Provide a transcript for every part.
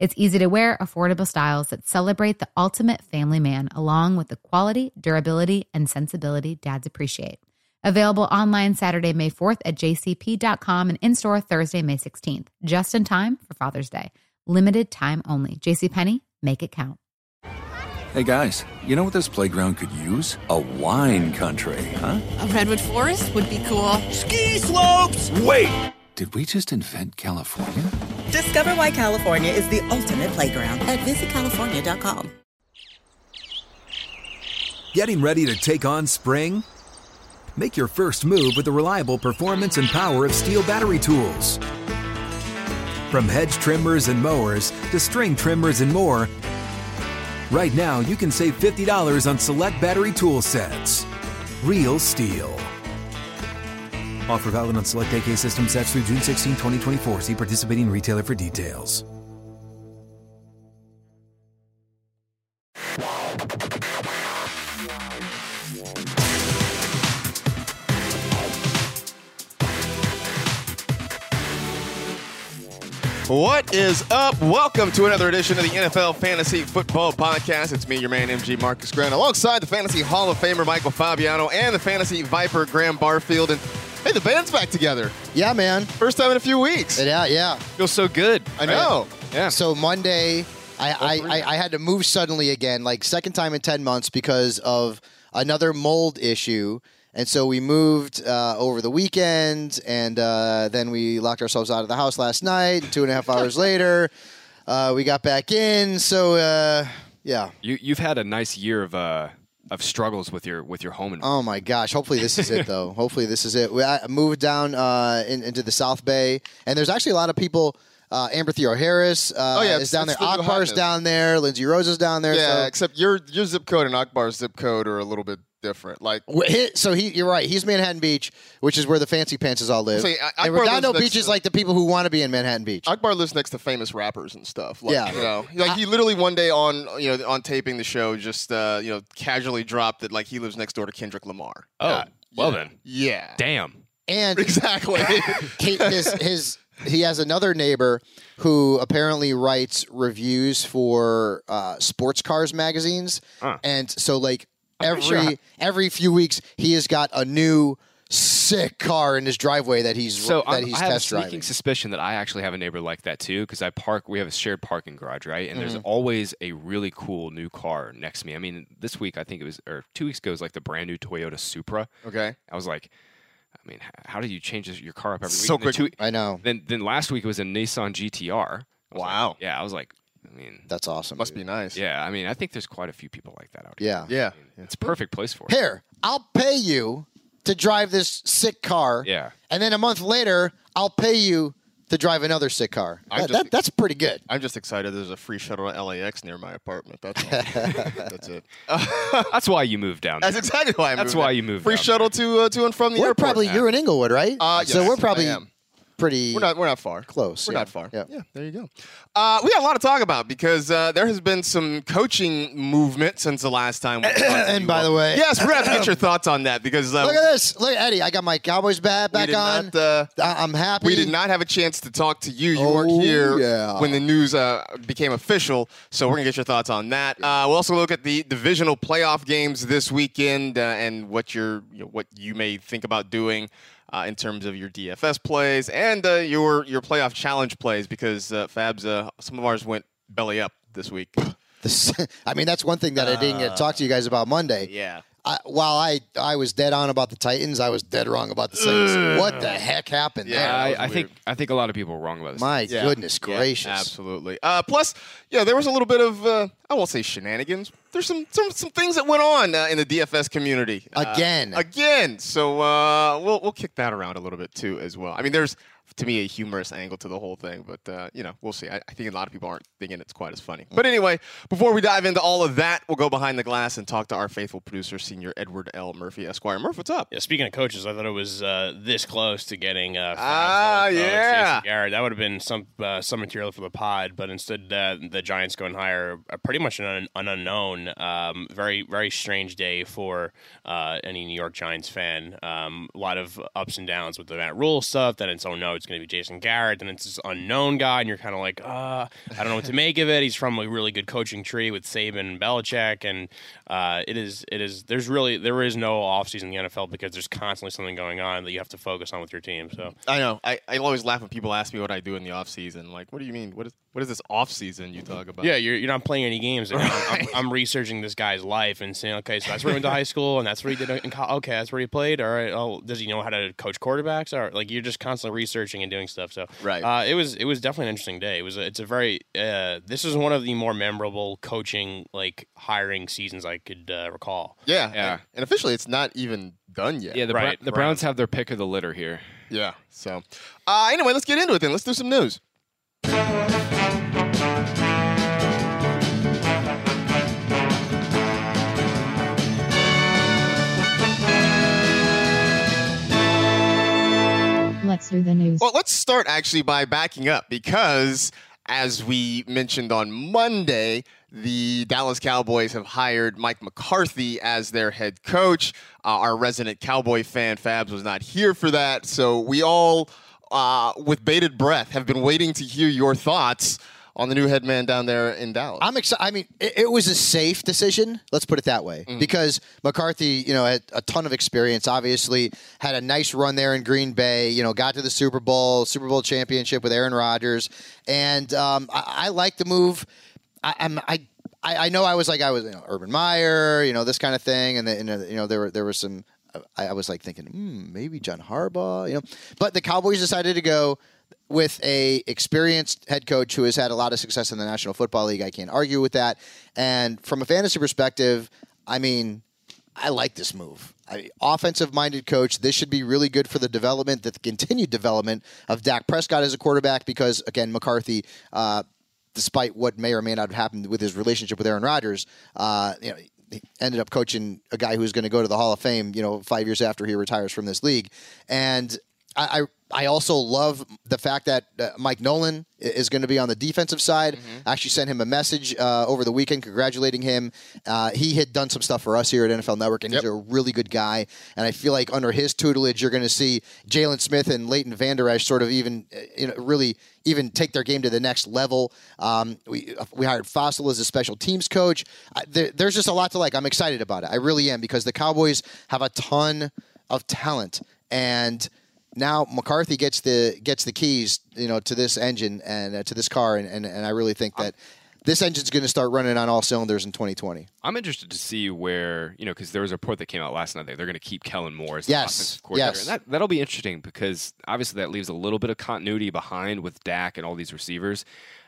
It's easy to wear, affordable styles that celebrate the ultimate family man, along with the quality, durability, and sensibility dads appreciate. Available online Saturday, May 4th at jcp.com and in store Thursday, May 16th, just in time for Father's Day. Limited time only. JCPenney, make it count. Hey guys, you know what this playground could use? A wine country, huh? A redwood forest would be cool. Ski slopes! Wait! Did we just invent California? Discover why California is the ultimate playground at visitcalifornia.com. Getting ready to take on spring? Make your first move with the reliable performance and power of STIHL battery tools. From hedge trimmers and mowers to string trimmers and more, right now you can save $50 on select battery tool sets. Real STIHL. Offer valid on select AK system sets through June 16, 2024. See participating retailer for details. What is up? Welcome to another edition of the NFL Fantasy Football Podcast. It's me, your man, MG Marcus Grant, alongside the Fantasy Hall of Famer Michael Fabiano and the Fantasy Viper Graham Barfield. And hey, the band's back together. Yeah, man. First time in a few weeks. Yeah, yeah. Feels so good. I know. Yeah. So Monday, I, I, I, I had to move suddenly again, like second time in 10 months because of another mold issue. And so we moved uh, over the weekend, and uh, then we locked ourselves out of the house last night. Two and a half hours later, uh, we got back in. So uh, yeah, You you've had a nice year of uh of struggles with your with your home and Oh my gosh! Hopefully this is it, though. Hopefully this is it. We I moved down uh, in, into the South Bay, and there's actually a lot of people. Uh, Amber Theoharis uh, Oh, yeah, is it's- down there. the new Akbar's down there. Lindsay Rhodes is down there. Yeah, so- except your your zip code and Akbar's zip code are a little bit different. Like So he, you're right. He's Manhattan Beach, which is where the fancy pantses all live. See, I- and Akbar Redondo lives next Beach is to- like the people who want to be in Manhattan Beach. Akbar lives next to famous rappers and stuff. Like, Yeah. you know, like he literally one day on you know on taping the show just uh, you know casually dropped that like he lives next door to Kendrick Lamar. Oh, Uh, well then. yeah, Damn. And exactly. he, his, his, he has another neighbor who apparently writes reviews for uh, sports cars magazines, Huh. and so like I'm every sure every few weeks he has got a new sick car in his driveway that he's So that I'm, he's I have a sneaking driving. suspicion that I actually have a neighbor like that too, because I park. We have a shared parking garage, right? And Mm-hmm. there's always a really cool new car next to me. I mean, this week I think it was, or two weeks ago, it was like the brand new Toyota Supra. okay. I was like, I mean, how do you change your car up every week? So And then quick. two- I know then then last week it was a Nissan GTR. Was like- Wow. yeah, I was like, I mean, that's awesome. Must be nice. yeah, I mean, I think there's quite a few people like that out here. Yeah. Yeah. I mean, it's a perfect place for it. Here, I'll pay you to drive this sick car. Yeah. And then a month later, I'll pay you to drive another sick car. That, just- that- that's pretty good. I'm just excited. There's a free shuttle to LAX near my apartment. That's all. That's it. That's why you moved down. There. That's exactly why I That's why there. you moved Free down shuttle to uh, to and from the We're airport. probably you're in Inglewood, right? Uh, so we're probably I am. Pretty. We're not. We're not far. Close. We're yeah. not far. Yeah. Yeah. There you go. Uh, we got a lot to talk about because uh, there has been some coaching movement since the last time. We And by the way- yes, we're gonna have to get your thoughts on that because uh, Look at this. Look, Eddie. I got my Cowboys bat back on. not, uh, I- I'm happy. we did not have a chance to talk to you. You Oh, weren't here yeah. when the news uh, became official, so we're gonna get your thoughts on that. Uh, we'll also look at the divisional playoff games this weekend uh, and what you're, you know, what you may think about doing. Uh, in terms of your DFS plays and uh, your your playoff challenge plays, because uh, Fabs, uh, some of ours went belly up this week. This, I mean, that's one thing that I didn't get to talk to you guys about Monday. Yeah. I, while I, I was dead on about the Titans, I was dead wrong about the Saints. what the heck happened Yeah, there? that I, I think. I think a lot of people were wrong about this. My Yeah. goodness Yeah, gracious. absolutely. Uh, plus, yeah, there was a little bit of uh, I won't say shenanigans. There's some some, some things that went on uh, in the DFS community Uh, Again. again. So uh, we'll we'll kick that around a little bit too as well. I mean, there's to me a humorous angle to the whole thing, but uh, you know we'll see. I, I think a lot of people aren't thinking it's quite as funny. But anyway, before we dive into all of that, we'll go behind the glass and talk to our faithful producer, Senior Edward L. Murphy, Esquire. Murph, what's up? Yeah, speaking of coaches, I thought it was uh, this close to getting uh, Ah, old coach, yeah. Jason Garrett. That would have been some uh, some material for the pod, but instead uh, the Giants going higher, pretty much an, un- an unknown. Um, very very strange day for uh, any New York Giants fan. Um, a lot of ups and downs with the Matt Rhule stuff. Then it's oh no, it's going to be Jason Garrett. and it's this unknown guy, and you're kind of like, uh, I don't know what to make of it. He's from a really good coaching tree with Saban and Belichick, and uh, it is it is there's really there is no offseason in the NFL because there's constantly something going on that you have to focus on with your team. So I know. I, I always laugh when people ask me what I do in the off season. Like, what do you mean? What is what is this off season you talk about? yeah, you're, you're not playing any games. I'm, I'm, I'm researching this guy's life and saying, okay, so that's where he went to high school, and that's where he did in college. Okay, that's where he played. All right. Oh, does he know how to coach quarterbacks? Or like you're just constantly researching and doing stuff. So Right. uh, it was it was definitely an interesting day. It was a, it's a very uh, this is one of the more memorable coaching like hiring seasons I could uh, recall. Yeah, Yeah. And, and officially, it's not even done yet. Yeah, the, Right, Bra- the Browns have their pick of the litter here. Yeah. So, uh, anyway, let's get into it then. Let's do some news. Let's the news. Well, let's start actually by backing up because, as we mentioned on Monday, the Dallas Cowboys have hired Mike McCarthy as their head coach. Uh, our resident Cowboy fan, Fabs, was not here for that. So we all, uh, with bated breath, have been waiting to hear your thoughts on the new head man down there in Dallas. I'm excited. I mean, it, it was a safe decision. Let's put it that way, Mm. because McCarthy, you know, had a ton of experience. Obviously, had a nice run there in Green Bay. You know, got to the Super Bowl, Super Bowl championship with Aaron Rodgers, and um, I, I like the move. I, I'm I. I know I was like I was you know, Urban Meyer, you know this kind of thing, and, the, and you know there were there was some. I, I was like thinking, hmm, maybe John Harbaugh, you know, but the Cowboys decided to go with a experienced head coach who has had a lot of success in the National Football League. I can't argue with that. And from a fantasy perspective, I mean, I like this move. I, offensive minded coach. This should be really good for the development, the continued development of Dak Prescott as a quarterback because, again, McCarthy, uh, despite what may or may not have happened with his relationship with Aaron Rodgers, uh, you know, he ended up coaching a guy who's going to go to the Hall of Fame, you know, five years after he retires from this league. And I, I also love the fact that uh, Mike Nolan is going to be on the defensive side. I actually sent him a message uh, over the weekend congratulating him. Uh, he had done some stuff for us here at NFL Network, and he's a really good guy. And I feel like under his tutelage, you're going to see Jaylon Smith and Leighton Vander Esch sort of even, uh, you know, really even take their game to the next level. Um, we we hired Fassel as a special teams coach. I, there, there's just a lot to like. I'm excited about it. I really am because the Cowboys have a ton of talent and now McCarthy gets the gets the keys, you know, to this engine and uh, to this car, and, and, and I really think that this engine's going to start running on all cylinders in 2020. I'm interested to see where you know because there was a report that came out last night that they're going to keep Kellen Moore as the Yes, offensive coordinator. yes. And that that'll be interesting because obviously that leaves a little bit of continuity behind with Dak and all these receivers.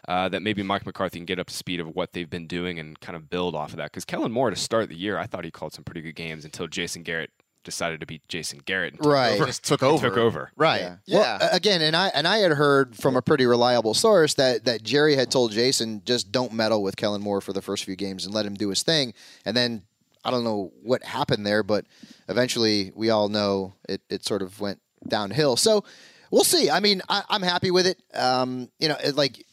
Uh, that maybe Mike McCarthy can get up to speed of what they've been doing and kind of build off of that. Because Kellen Moore to start the year, I thought he called some pretty good games until Jason Garrett decided to be Jason Garrett. And took Right. over. Just took over. Took over. Right. Yeah. Well, a- again, and I and I had heard from a pretty reliable source that that Jerry had told Jason just don't meddle with Kellen Moore for the first few games and let him do his thing. And then I don't know what happened there, but eventually we all know it, it sort of went downhill. So We'll see. I mean, I, I'm happy with it. Um, you know, it, like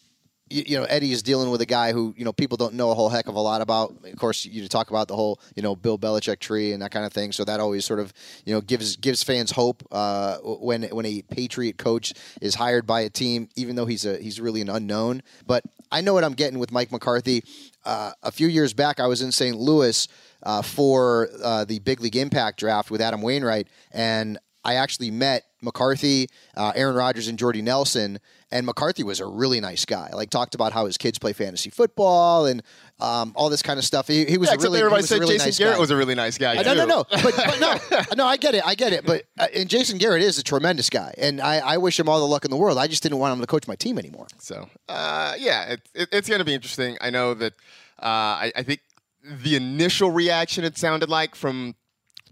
you, you know, Eddie is dealing with a guy who you know people don't know a whole heck of a lot about. Of course, you talk about the whole you know Bill Belichick tree and that kind of thing. So that always sort of you know gives gives fans hope uh, when when a Patriot coach is hired by a team, even though he's a he's really an unknown. But I know what I'm getting with Mike McCarthy. Uh, a few years back, I was in St. Louis uh, for uh, the Big League Impact draft with Adam Wainwright, and I actually met McCarthy, uh, Aaron Rodgers, and Jordy Nelson. And McCarthy was a really nice guy. Like talked about how his kids play fantasy football and um, all this kind of stuff. He, he was Yeah, a really, everybody was said really Jason nice Garrett guy. was a really nice guy. Uh, no, no, no, but, but no, no. I get it. I get it. But uh, and Jason Garrett is a tremendous guy, and I, I wish him all the luck in the world. I just didn't want him to coach my team anymore. So, uh, yeah, it, it, it's going to be interesting. I know that uh, I, I think the initial reaction it sounded like from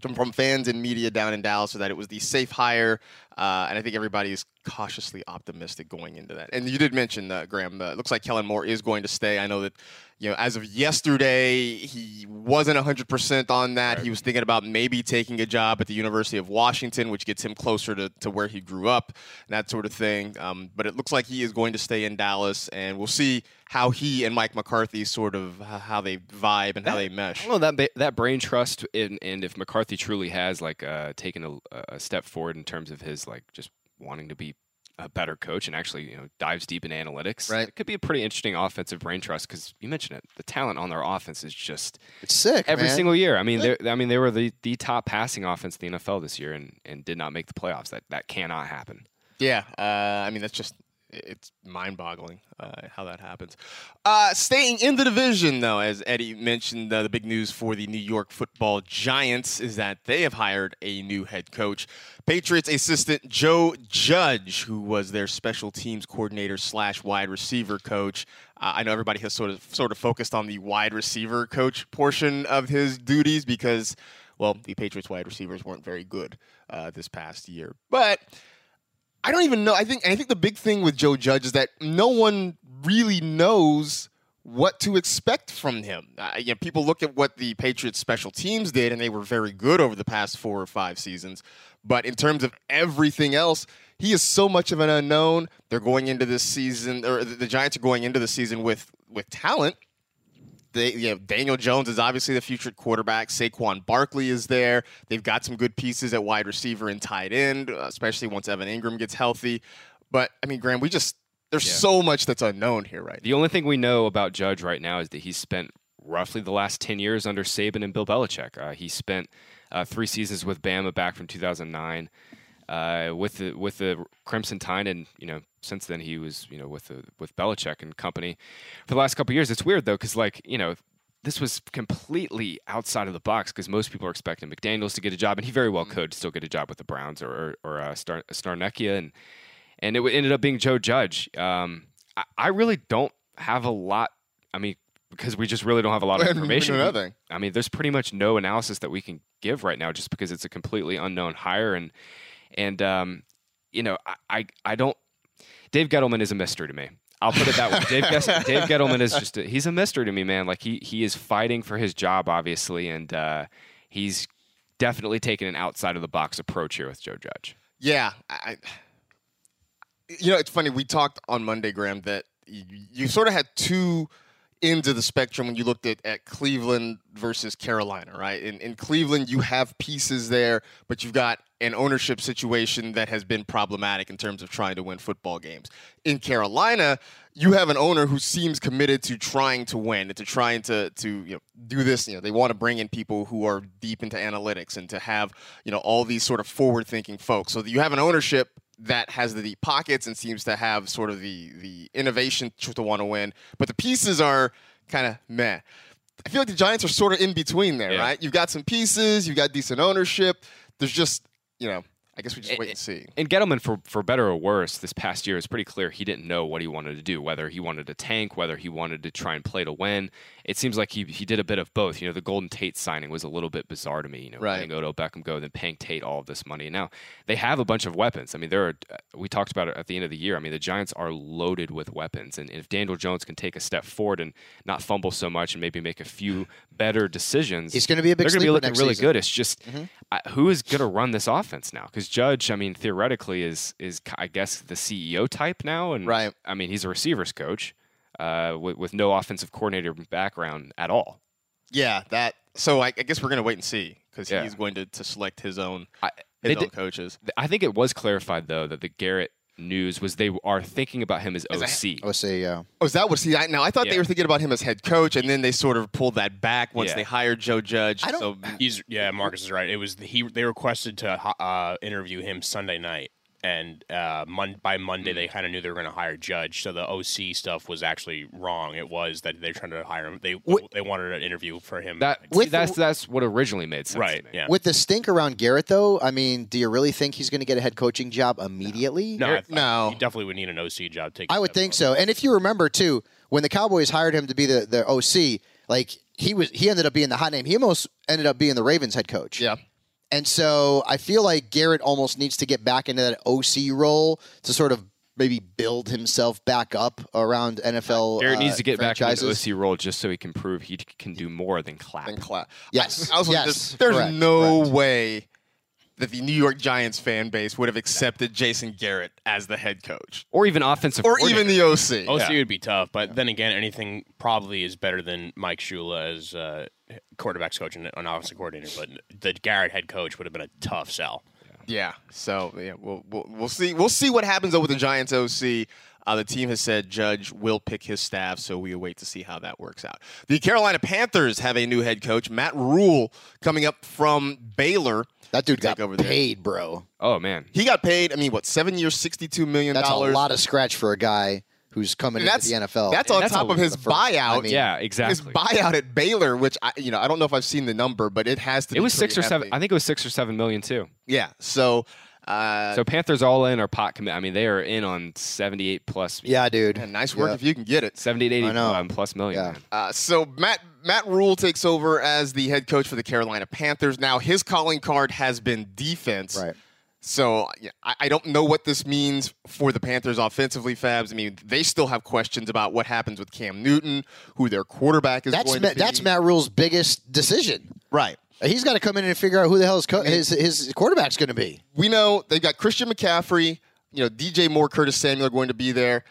from, fans and media down in Dallas so that it was the safe hire, uh, and I think everybody is cautiously optimistic going into that. And you did mention, uh, Graham, uh, it looks like Kellen Moore is going to stay. I know that you know as of yesterday he wasn't 100% on that. He was thinking about maybe taking a job at the University of Washington, which gets him closer to, to where he grew up, and that sort of thing. Um, but it looks like he is going to stay in Dallas, and we'll see how he and Mike McCarthy sort of how they vibe and how they mesh. I don't know that that brain trust, in, and if McCarthy truly has like uh, taken a, a step forward in terms of his like just wanting to be a better coach and actually you know dives deep in analytics, Right. It could be a pretty interesting offensive brain trust because you mentioned it, the talent on their offense is just It's sick every man. single year. I mean, they I mean they were the, the top passing offense in the NFL this year and, and did not make the playoffs. That that cannot happen. Yeah, uh, I mean that's just it's mind-boggling uh, how that happens. Uh, staying in the division, though, as Eddie mentioned, uh, the big news for the New York Football Giants is that they have hired a new head coach. Patriots assistant Joe Judge, who was their special teams coordinator slash wide receiver coach. Uh, I know everybody has sort of sort of focused on the wide receiver coach portion of his duties because, well, the Patriots wide receivers weren't very good uh, this past year, but. I don't even know. I think I think the big thing with Joe Judge is that no one really knows what to expect from him. Uh, you know, people look at what the Patriots special teams did, and they were very good over the past four or five seasons. But in terms of everything else, he is so much of an unknown. They're going into this season, or the the Giants are going into the season with with talent. They, you know, Daniel Jones is obviously the future quarterback. Saquon Barkley is there. They've got some good pieces at wide receiver and tight end, especially once Evan Engram gets healthy. But I mean, Graham, we just there's Yeah. so much that's unknown here, right? The only thing we know about Judge right now is that he's spent roughly the last 10 years under Saban and Bill Belichick. Uh, he spent uh, three seasons with Bama back from 2009 uh, with the with the Crimson Tide, and you know since then he was you know with the, with Belichick and company for the last couple of years. It's weird though because like you know this was completely outside of the box because most people are expecting McDaniel's to get a job, and he very well could still get a job with the Browns or or, or uh, Star, Scarnecchia, and and it ended up being Joe Judge. Um, I, I really don't have a lot. I mean, because we just really don't have a lot of information. Nothing. I mean, there's pretty much no analysis that we can give right now, just because it's a completely unknown hire, and and um, you know, I, I I don't. Dave Gettleman is a mystery to me. I'll put it that way. Dave, Dave Gettleman is just a, he's a mystery to me, man. Like he he is fighting for his job, obviously, and uh, he's definitely taking an outside of the box approach here with Joe Judge. Yeah, I, you know, it's funny. We talked on Monday, Graham, that you, you sort of had two ends of the spectrum when you looked at, at Cleveland versus Carolina, right? In, in Cleveland, you have pieces there, but you've got an ownership situation that has been problematic in terms of trying to win football games. In Carolina, you have an owner who seems committed to trying to win and to trying to to you know do this. You know, they want to bring in people who are deep into analytics and to have you know all these sort of forward thinking folks. So you have an ownership that has the deep pockets and seems to have sort of the the innovation to, want to win, but the pieces are kind of meh. I feel like the Giants are sort of in between there, Yeah. right? You've got some pieces, you've got decent ownership. There's just you know, I guess we just wait and see. And Gettleman, for for better or worse, this past year is pretty clear he didn't know what he wanted to do. Whether he wanted to tank, whether he wanted to try and play to win. It seems like he he did a bit of both. You know, the Golden Tate signing was a little bit bizarre to me. You know, Right. letting Odell Beckham go, then paying Tate all of this money. And now they have a bunch of weapons. I mean, there are. Uh, we talked about it at the end of the year. I mean, the Giants are loaded with weapons, and if Daniel Jones can take a step forward and not fumble so much, and maybe make a few better decisions, He's gonna be a big They're gonna be looking really season. good. It's just mm-hmm. I, who is going to run this offense now? Because Judge, I mean, theoretically is is I guess the CEO type now, and right. I mean, he's a receivers coach uh, with, with no offensive coordinator background at all. Yeah, that. So I, I guess we're going to wait and see because Yeah. he's going to, to select his own I, his own did- coaches. I think it was clarified though that the Garrett news was they are thinking about him as OC. I would say, yeah. Oh, is that what? See, I, now I thought they were thinking about him as head coach, and then they sort of pulled that back once Yeah. they hired Joe Judge. I don't- so He's yeah, Marcus is right. It was he. They requested to uh, interview him Sunday night, and uh, mon- by Monday they kind of knew they were going to hire Judge. So the OC stuff was actually wrong. It was that they're trying to hire him. They they wanted an interview for him. That With see, that's that's what originally made sense. right. To me. Yeah. With the stink around Garrett, though, I mean, do you really think he's going to get a head coaching job immediately? no, I- No. he definitely would need an OC job. Taken I would think so. And if you remember too, when the Cowboys hired him to be the, the OC, like he was he ended up being the hot name. He almost ended up being the Ravens head coach. yeah, And so I feel like Garrett almost needs to get back into that OC role to sort of maybe build himself back up around NFL. Garrett uh, needs to get back into the OC role just so he can prove he can do more than clap. and clap. Yes. I, I was like, Yes. there's, there's Correct. no Correct. way that the New York Giants fan base would have accepted Jason Garrett as the head coach or even offensive, or even the OC. OC would be tough, but then again, anything probably is better than Mike Shula as uh, quarterbacks coach and an offensive coordinator. But the Garrett head coach would have been a tough sell. Yeah. So yeah, we'll, we'll we'll see we'll see what happens though with the Giants OC. Uh, the team has said Judge will pick his staff, so we await to see how that works out. The Carolina Panthers have a new head coach, Matt Rhule, coming up from Baylor. That dude Take got over there. paid, bro. Oh man, He got paid. I mean, what seven years, sixty-two million dollars. That's a lot of scratch for a guy who's coming that's into the NFL. That's on That's top a- of his buyout. I mean- yeah, exactly. his buyout at Baylor, which I, you know, I don't know if I've seen the number, but it has to. Be. It was six pretty or seven. I think it was six or seven million too. Yeah. So. Uh, So Panthers all in or pot commit. I mean, they are in on seventy-eight plus. yeah, dude. man, nice work Yeah. if you can get it. 78, 80 I know. um, plus million. Yeah. Uh, so Matt Matt Rhule takes over as the head coach for the Carolina Panthers. Now his calling card has been defense. Right. So yeah, I, I don't know what this means for the Panthers offensively, Fabs. I mean, they still have questions about what happens with Cam Newton, who their quarterback is That's going Ma- to be. that's Matt Rhule's biggest decision. right. He's got to come in and figure out who the hell his co- his, his quarterback's going to be. We know they've got Christian McCaffrey. You know, DJ Moore, Curtis Samuel are going to be there.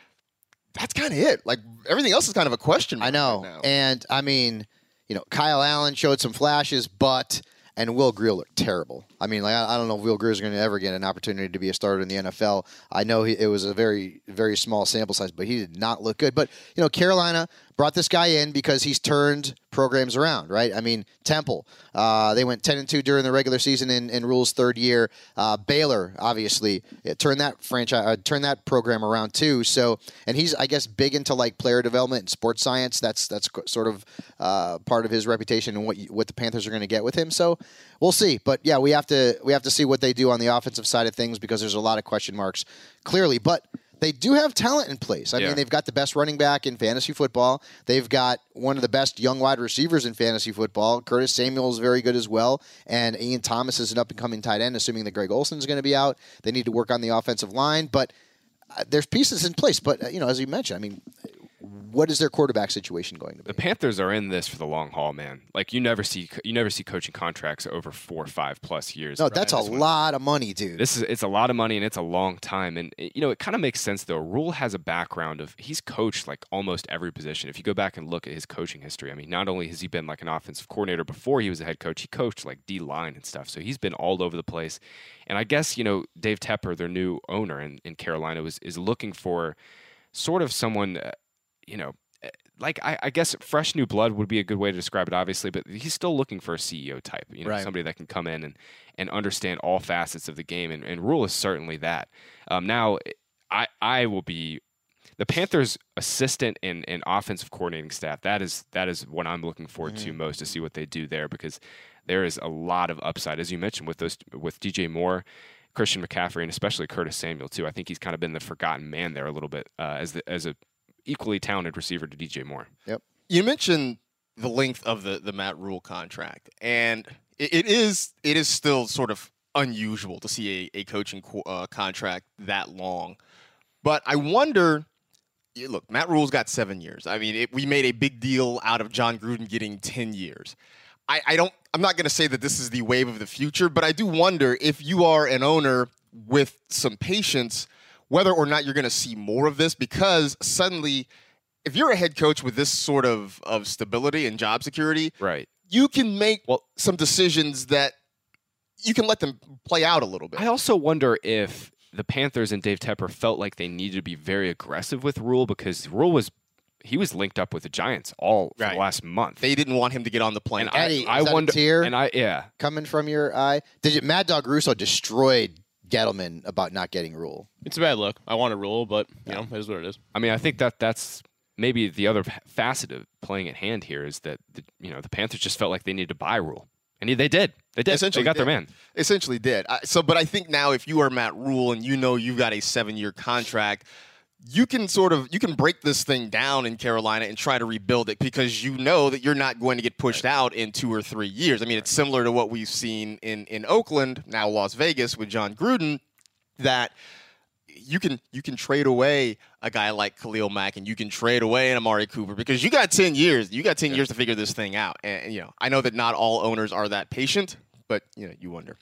That's kind of it. Like everything else is kind of a question. I know. right. And I mean, you know, Kyle Allen showed some flashes, but and Will Grier looked terrible. I mean, like I, I don't know if Will Grier is going to ever get an opportunity to be a starter in the NFL. I know he, it was a very very small sample size, but he did not look good. But you know, Carolina brought this guy in because he's turned programs around, right? I mean, Temple, uh, they went ten and two during the regular season in, in Rhule's third year. Uh, Baylor, obviously, turned that franchise, uh, turned that program around too. So, and he's, I guess, big into like player development and sports science. That's that's sort of uh, part of his reputation and what you, what the Panthers are going to get with him. So, we'll see. But yeah, we have to we have to see what they do on the offensive side of things because there's a lot of question marks clearly, but. They do have talent in place. I Yeah. mean, they've got the best running back in fantasy football. They've got one of the best young wide receivers in fantasy football. Curtis Samuel is very good as well. And Ian Thomas is an up and coming tight end, assuming that Greg Olson is going to be out. They need to work on the offensive line. But uh, there's pieces in place. But, uh, you know, as you mentioned, I mean, what is their quarterback situation going to be? The Panthers are in this for the long haul, man. Like you never see you never see coaching contracts over four or five plus years. No, that's a This one- lot of money, dude. This is it's a lot of money and it's a long time. And it- you know, it kind of makes sense though. Rhule has a background of he's coached like almost every position. If you go back and look at his coaching history, I mean, not only has he been like an offensive coordinator before he was a head coach, he coached like D line and stuff. So he's been all over the place. And I guess you know Dave Tepper, their new owner in, in Carolina, was is looking for sort of someone, uh, you know. uh, Like I, I guess fresh new blood would be a good way to describe it, obviously, but he's still looking for a CEO type, you know, Right. somebody that can come in and, and understand all facets of the game, and, and Rhule is certainly that. Um, now, I I will be the Panthers' assistant and, and offensive coordinating staff. That is that is what I'm looking forward to most to see what they do there because there is a lot of upside, as you mentioned, with those with DJ Moore. Christian McCaffrey and especially Curtis Samuel too. I think he's kind of been the forgotten man there a little bit uh, as the, as a equally talented receiver to DJ Moore. Yep. You mentioned the length of the, the Matt Rhule contract, and it, it is it is still sort of unusual to see a, a coaching co- uh, contract that long. But I wonder. Look, Matt Rhule's got seven years. I mean, it, we made a big deal out of Jon Gruden getting ten years. I, I don't. I'm not going to say that this is the wave of the future, but I do wonder if you are an owner with some patience, whether or not you're going to see more of this because suddenly, if you're a head coach with this sort of of stability and job security, right, you can make well, some decisions that you can let them play out a little bit. I also wonder if the Panthers and Dave Tepper felt like they needed to be very aggressive with Rhule because Rhule was he was linked up with the Giants all the last month. They didn't want him to get on the plane. And I- Eddie, I a wonder- and I yeah. coming from your eye. Did you, Mad Dog Russo destroyed Gettleman about not getting Rhule? It's a bad look. I want a rule, but you know, it is what it is. I mean, I think that that's maybe the other facet of playing at hand here is that the, you know the Panthers just felt like they needed to buy Rhule, and they did. They did. Essentially they got their did. man. Essentially did. I, so, but I think now if you are Matt Rhule and you know you've got a seven-year contract, you can sort of you can break this thing down in Carolina and try to rebuild it because you know that you're not going to get pushed out in two or three years. I mean, it's similar to what we've seen in in Oakland, now Las Vegas with Jon Gruden, that you can you can trade away a guy like Khalil Mack and you can trade away an Amari Cooper because you got ten years. You got ten years to figure this thing out. And you know, I know that not all owners are that patient, but you know, you wonder.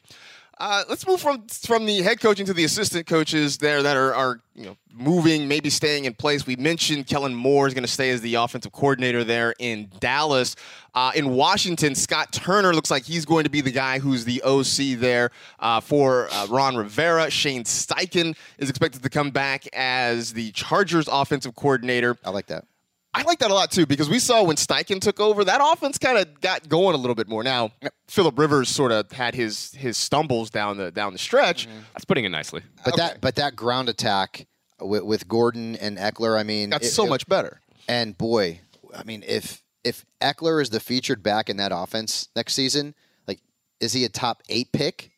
Uh, let's move from from the head coaching to the assistant coaches there that are, are you know moving, maybe staying in place. We mentioned Kellen Moore is going to stay as the offensive coordinator there in Dallas. Uh, in Washington, Scott Turner looks like he's going to be the guy who's the OC there uh, for uh, Ron Rivera. Shane Steichen is expected to come back as the Chargers offensive coordinator. I like that. I like that a lot too because we saw when Steichen took over, that offense kind of got going a little bit more. Now, Philip Rivers sort of had his his stumbles down the down the stretch. Mm-hmm. That's putting it nicely. But that but that ground attack with, with Gordon and Ekeler, I mean, That's it- so it- much better. And boy, I mean, if if Ekeler is the featured back in that offense next season, like, is he a top eight pick?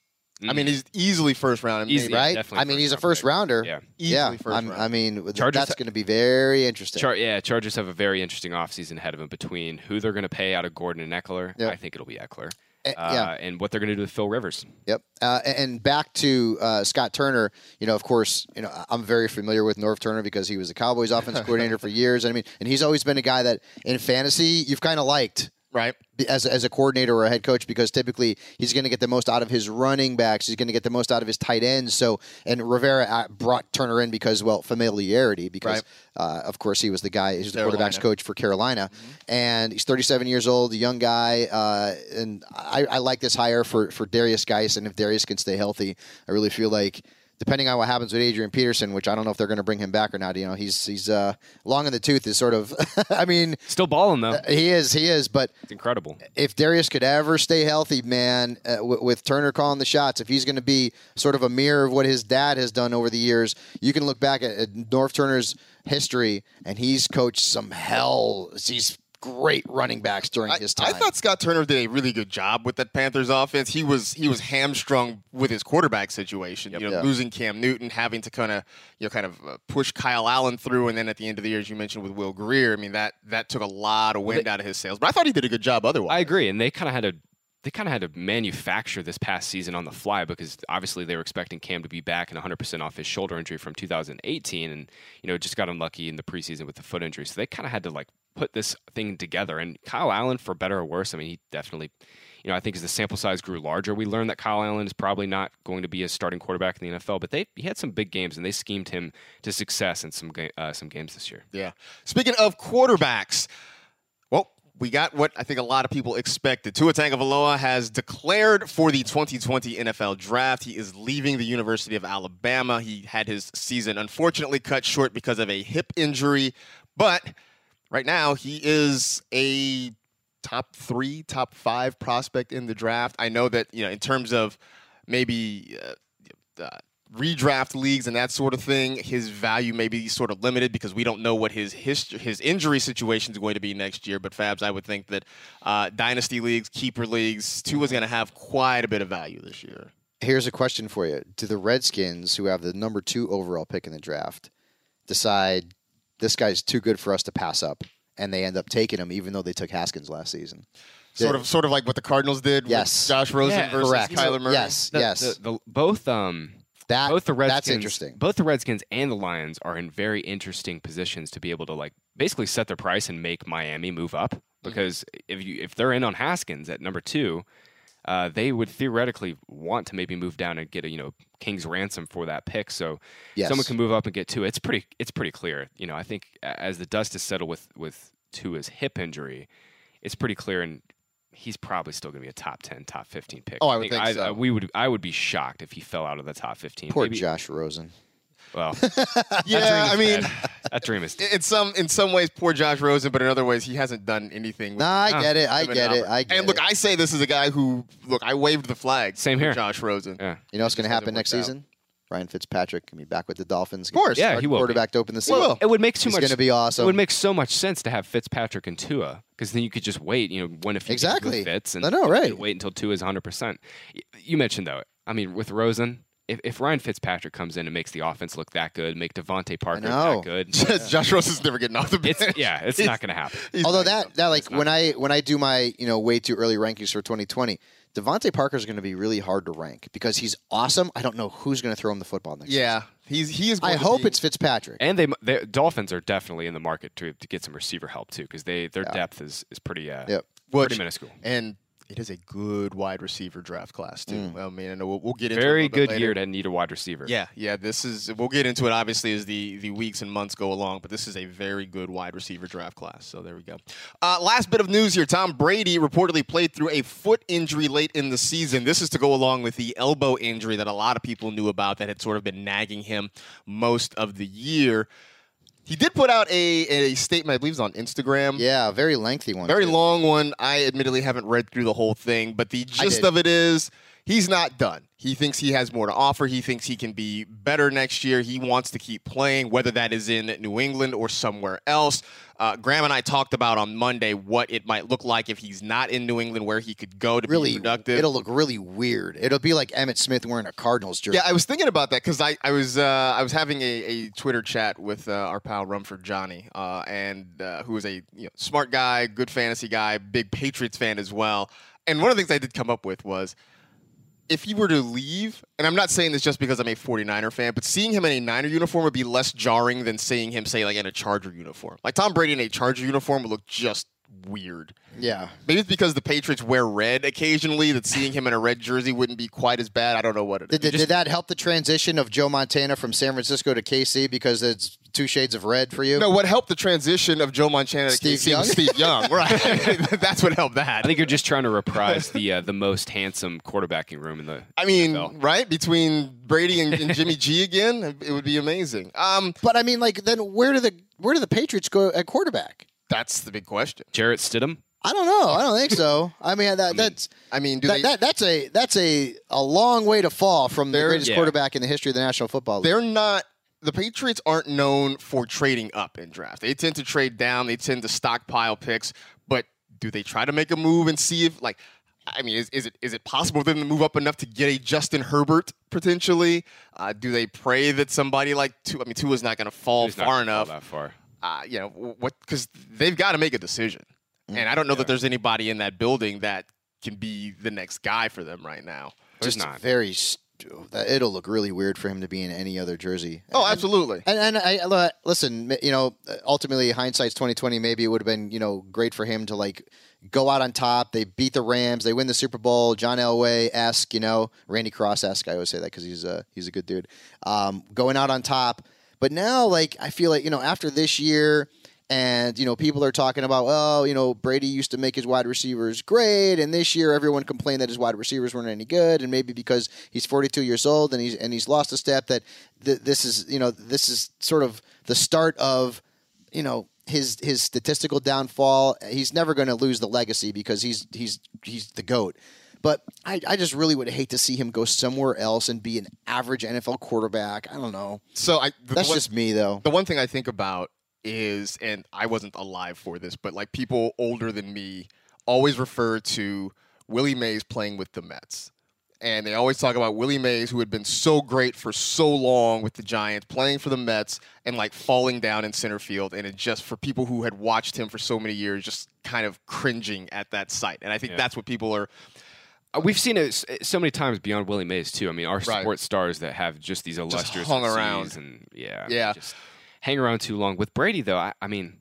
I mean, he's easily first round, Easy, maybe. right? I mean, he's a first rounder. Yeah. yeah. Easily first I'm- round. I mean, th- Chargers that's ha- going to be very interesting. Char- yeah, Chargers have a very interesting offseason ahead of them between who they're going to pay out of Gordon and Ekeler. Yep. I think it'll be Ekeler. Uh, yeah. And what they're going to do with Phil Rivers. Yep. Uh, and- and back to uh, Scott Turner, you know, of course, you know, I'm very familiar with Norv Turner because he was the Cowboys offensive coordinator for years. I mean, and he's always been a guy that in fantasy you've kind of liked. Right. As, as a coordinator or a head coach, because typically he's going to get the most out of his running backs. He's going to get the most out of his tight ends. So, and Rivera uh, brought Turner in because, well, familiarity, because, Right. uh, of course, he was the guy, he was the Carolina. quarterback's coach for Carolina. And he's 37 years old, a young guy. Uh, and I, I like this hire for, for Derrius Guice. And if Derrius can stay healthy, I really feel like depending on what happens with Adrian Peterson, which I don't know if they're going to bring him back or not. You know, he's he's uh, long in the tooth. Is sort of, I mean, Still balling, though. he is, he is. But It's incredible. if Derrius could ever stay healthy, man, uh, w- with Turner calling the shots, if he's going to be sort of a mirror of what his dad has done over the years, you can look back at, at Norv Turner's history, and he's coached some hell. He's great running backs during I, his I time. thought Scott Turner did a really good job with that Panthers offense. He was he was hamstrung with his quarterback situation. You know, Yeah. losing Cam Newton, having to kind of you know kind of uh, push Kyle Allen through, and then at the end of the year, as you mentioned with Will Grier, I mean that that took a lot of wind out of his sails. But I thought he did a good job otherwise. I agree, and they kind of had to they kind of had to manufacture this past season on the fly because obviously they were expecting Cam to be back and 100% off his shoulder injury from 2018, and you know just got unlucky in the preseason with the foot injury. So they kind of had to like put this thing together. And Kyle Allen, for better or worse, I mean he definitely. You know, I think as the sample size grew larger, we learned that Kyle Allen is probably not going to be a starting quarterback in the NFL. But they he had some big games, and they schemed him to success in some ga- uh, some games this year. Yeah. Speaking of quarterbacks, well, we got what I think a lot of people expected. Tua Tagovailoa has declared for the 2020 NFL Draft. He is leaving the University of Alabama. He had his season unfortunately cut short because of a hip injury, but right now he is a top three, top five prospect in the draft. I know that you know in terms of maybe. Uh, uh, redraft leagues and that sort of thing, his value may be sort of limited because we don't know what his history, his injury situation is going to be next year. But Fabs, I would think that uh, dynasty leagues, keeper leagues, Tua's going to have quite a bit of value this year. Here's a question for you: Do the Redskins, who have the number two overall pick in the draft, decide this guy's too good for us to pass up, and they end up taking him, even though they took Haskins last season? Sort of, sort of like what the Cardinals did Yes. with Josh Rosen Yeah, versus correct. Kyler Murray. Yes, The- yes. the- the- both um that both the Redskins, that's interesting. Both the Redskins and the Lions are in very interesting positions to be able to like basically set their price and make Miami move up. because if you if they're in on Haskins at number two, uh, they would theoretically want to maybe move down and get a you know king's ransom for that pick. So Yes. someone can move up and get two. It's pretty it's pretty clear. You know, I think as the dust is settled with with Tua's hip injury, it's pretty clear and. He's probably still going to be a top ten, top fifteen pick. Oh, I would think I, so. I- we would. I would be shocked if he fell out of the top fifteen. Poor Maybe- Josh Rosen. Well, Yeah, I mean, that dream is in some in some ways, poor Josh Rosen, but in other ways, he hasn't done anything. With Nah, I get it. I get it. I get and look, it. I say this is a guy who look. I waved the flag. Same here. Josh Rosen. Yeah. You know what's going to happen next out. season? Ryan Fitzpatrick can be back with the Dolphins. Of course. Yeah, he will be. Quarterback to open the He season. will. It would make too He's much. gonna be awesome. It would make so much sense to have Fitzpatrick and Tua because then you could just wait. You know, win a few Exactly. Fitz and I know, right. Wait until Tua is 100. percent You mentioned though. I mean, with Rosen, if, if Ryan Fitzpatrick comes in and makes the offense look that good, make DeVante Parker know. that good, Josh Rosen's never getting off the bench. it's yeah, it's not going to happen. Although that that like when I when I do my you know way too early rankings for 2020, DeVante Parker is going to be really hard to rank because he's awesome. I don't know who's going to throw him the football next. Year. Yeah, he's he is. I hope be- it's Fitzpatrick. And they, the Dolphins are definitely in the market to, to get some receiver help too because they their depth is is pretty uh, Yep. Which- pretty minuscule. and it is a good wide receiver draft class too. I mean, I know we'll, we'll get into it a Very good later. year to need a wide receiver. Yeah, yeah. This is we'll get into it obviously as the the weeks and months go along, but this is a very good wide receiver draft class. So there we go. Uh, last bit of news here: Tom Brady reportedly played through a foot injury late in the season. This is to go along with the elbow injury that a lot of people knew about that had sort of been nagging him most of the year. He did put out a, a statement, I believe, it's on Instagram. Yeah, a very lengthy one. Very too. long one. I admittedly haven't read through the whole thing, but the gist of it is he's not done. He thinks he has more to offer. He thinks he can be better next year. He wants to keep playing, whether that is in New England or somewhere else. Uh, Graham and I talked about on Monday what it might look like if he's not in New England, where he could go to Really, be productive. it'll look really weird. It'll be like Emmitt Smith wearing a Cardinals jersey. Yeah, I was thinking about that because I, I was uh, I was having a, a Twitter chat with uh, our pal Rumford Johnny, uh, and uh, who is a you know, smart guy, good fantasy guy, big Patriots fan as well. And one of the things I did come up with was if he were to leave, and I'm not saying this just because I'm a 49er fan, but seeing him in a Niner uniform would be less jarring than seeing him, say, like in a Charger uniform. Like Tom Brady in a Charger uniform would look just weird. yeah. Maybe it's because the Patriots wear red occasionally that seeing him in a red jersey wouldn't be quite as bad. I don't know what it is. Did, did, did that help the transition of Joe Montana from San Francisco to KC because it's two shades of red for you? No, what helped the transition of Joe Montana to Steve KC Young? was Steve Young, right? That's what helped that. I think you're just trying to reprise the uh, the most handsome quarterbacking room in the. I mean, NFL. right between Brady and, and Jimmy G again, it- it would be amazing. Um, But I mean, like, then where do the where do the Patriots go at quarterback? That's the big question. Jarrett Stidham. I don't know. I don't think so. I mean, that, that's I mean, do that, they? that, that's a that's a a long way to fall from the greatest yeah. quarterback in the history of the National Football League. they're not. The Patriots aren't known for trading up in draft. They tend to trade down. They tend to stockpile picks. But do they try to make a move and see if, like, I mean, is, is it is it possible for them to move up enough to get a Justin Herbert potentially? Uh, do they pray that somebody like Tua? I mean, Tua's not going to fall He's far gonna fall enough. That far. Uh, you know what because they've got to make a decision and i don't know that there's anybody in that building that can be the next guy for them right now There's just not. very. St- it'll look really weird for him to be in any other jersey. oh absolutely And, and I listen, you know, ultimately hindsight's twenty twenty. Maybe it would have been, you know, great for him to like go out on top. They beat the Rams. They win the Super Bowl. John Elway esque, you know, Randy Cross esque. I always say that because he's a he's a good dude. Um, going out on top. But now, like, I feel like you know, after this year. And you know, people are talking about, oh, you know, Brady used to make his wide receivers great, and this year everyone complained that his wide receivers weren't any good, and maybe because he's 42 years old and he's and he's lost a step, that th- this is, you know, this is sort of the start of, you know, his his statistical downfall. He's never going to lose the legacy because he's he's he's the goat. But I, I just really would hate to see him go somewhere else and be an average NFL quarterback. I don't know. so i the That's one- just me, though. the one thing i think about is and i wasn't alive for this but like people older than me always refer to willie mays playing with the mets and they always talk about Willie Mays, who had been so great for so long with the Giants, playing for the Mets, and like falling down in center field. And it just, for people who had watched him for so many years, just kind of cringing at that sight. And I think Yeah. that's what people are. We've seen it so many times beyond Willie Mays too. I mean, our Right. sports stars that have just these illustrious hung around. and yeah, Yeah. just hang around too long. With Brady though, I, I mean,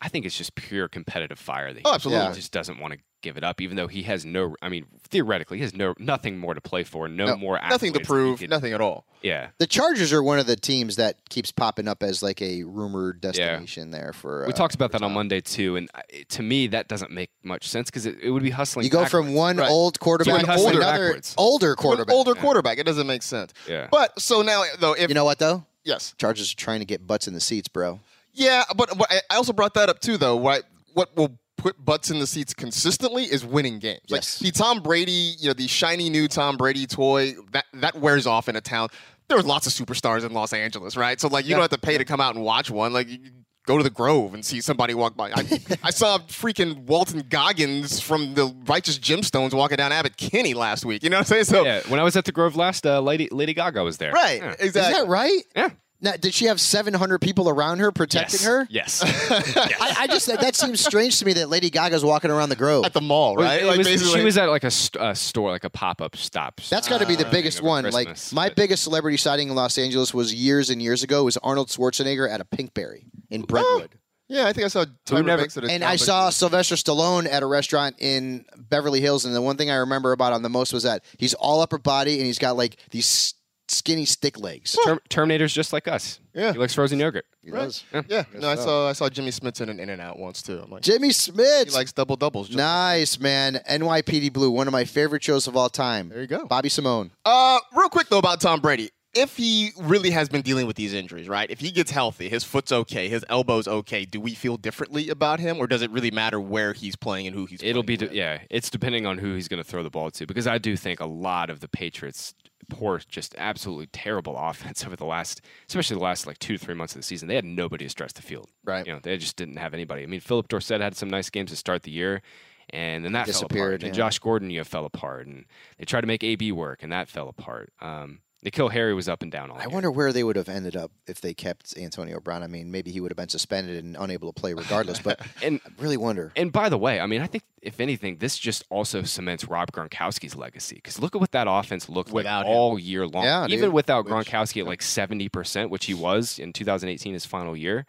I think it's just pure competitive fire that he, Oh, absolutely. he just doesn't want to give it up, even though he has no. I mean, theoretically, he has no nothing more to play for, no, No, more nothing to accolades that he prove, could- nothing at all. Yeah, The Chargers are one of the teams that keeps popping up as like a rumored destination there for. we uh, talked about for that on Monday too, and to me, that doesn't make much sense because it, it would be hustling. You go from one Right. old quarterback To to older- another backwards. older To an quarterback. older quarterback. It doesn't make sense. Yeah. But so now, though, if You know what though? yes, Chargers are trying to get butts in the seats, bro. yeah, but, but I- I also brought that up too, though. Right, what will put butts in the seats consistently is winning games. Yes. Like the Tom Brady, you know, the shiny new Tom Brady toy that that wears off in a town. There was lots of superstars in Los Angeles, right? So like, you don't have to pay to come out and watch one. Like. You, Go to the Grove and see somebody walk by. I, I saw freaking Walton Goggins from the Righteous Gemstones walking down Abbott Kinney last week. You know what I'm saying? So yeah, when I was at the Grove last, uh, Lady Lady Gaga was there. Right, Yeah. exactly. Is that right? Yeah. Now, did she have 700 people around her protecting Yes. her? Yes. I, I just that seems strange to me that Lady Gaga's walking around the Grove. At the mall, right? it Like, was- basically- she was at like a, st- a store, like a pop up stop. That's got to be the uh, biggest one. Christmas, like my but- biggest celebrity sighting in Los Angeles was years and years ago. Was Arnold Schwarzenegger at a Pinkberry in Brentwood. Yeah, I think I saw Tyra never- Banks at a And I comic- saw Sylvester Stallone at a restaurant in Beverly Hills, and the one thing I remember about him the most was that he's all upper body and he's got like these s- skinny stick legs. Term- Terminator's just like us. Yeah. He likes frozen yogurt. He does. Yeah, no, I saw I saw Jimmy Smith in an In and Out once too. I'm like, Jimmy he Smith. likes double doubles. just- nice man. NYPD Blue, one of my favorite shows of all time. There you go. Bobby Simone. Uh, real quick though about Tom Brady. If he really has been dealing with these injuries, right? If he gets healthy, his foot's okay, his elbow's okay, do we feel differently about him, or does it really matter where he's playing and who he's? It'll be, playing de- yeah, it's depending on who he's going to throw the ball to because I do think a lot of the Patriots poor, just absolutely terrible offense over the last, especially the last like two to three months of the season. They had nobody to stretch the field. Right. You know, they just didn't have anybody. I mean, Phillip Dorsett had some nice games to start the year. And then that fell apart. Disappeared, And. Josh Gordon, you know, fell apart. And they tried to make AB work, and that fell apart. Um, N'Keal Harry was up and down all I year. wonder where they would have ended up if they kept Antonio Brown. I mean, maybe he would have been suspended and unable to play regardless. But And I really wonder. And by the way, I mean, I think if anything, this just also cements Rob Gronkowski's legacy. Because look at what that offense looked Without like him. all year long. Yeah, Even dude. without Gronkowski at like seventy percent, which he was in 2018, his final year,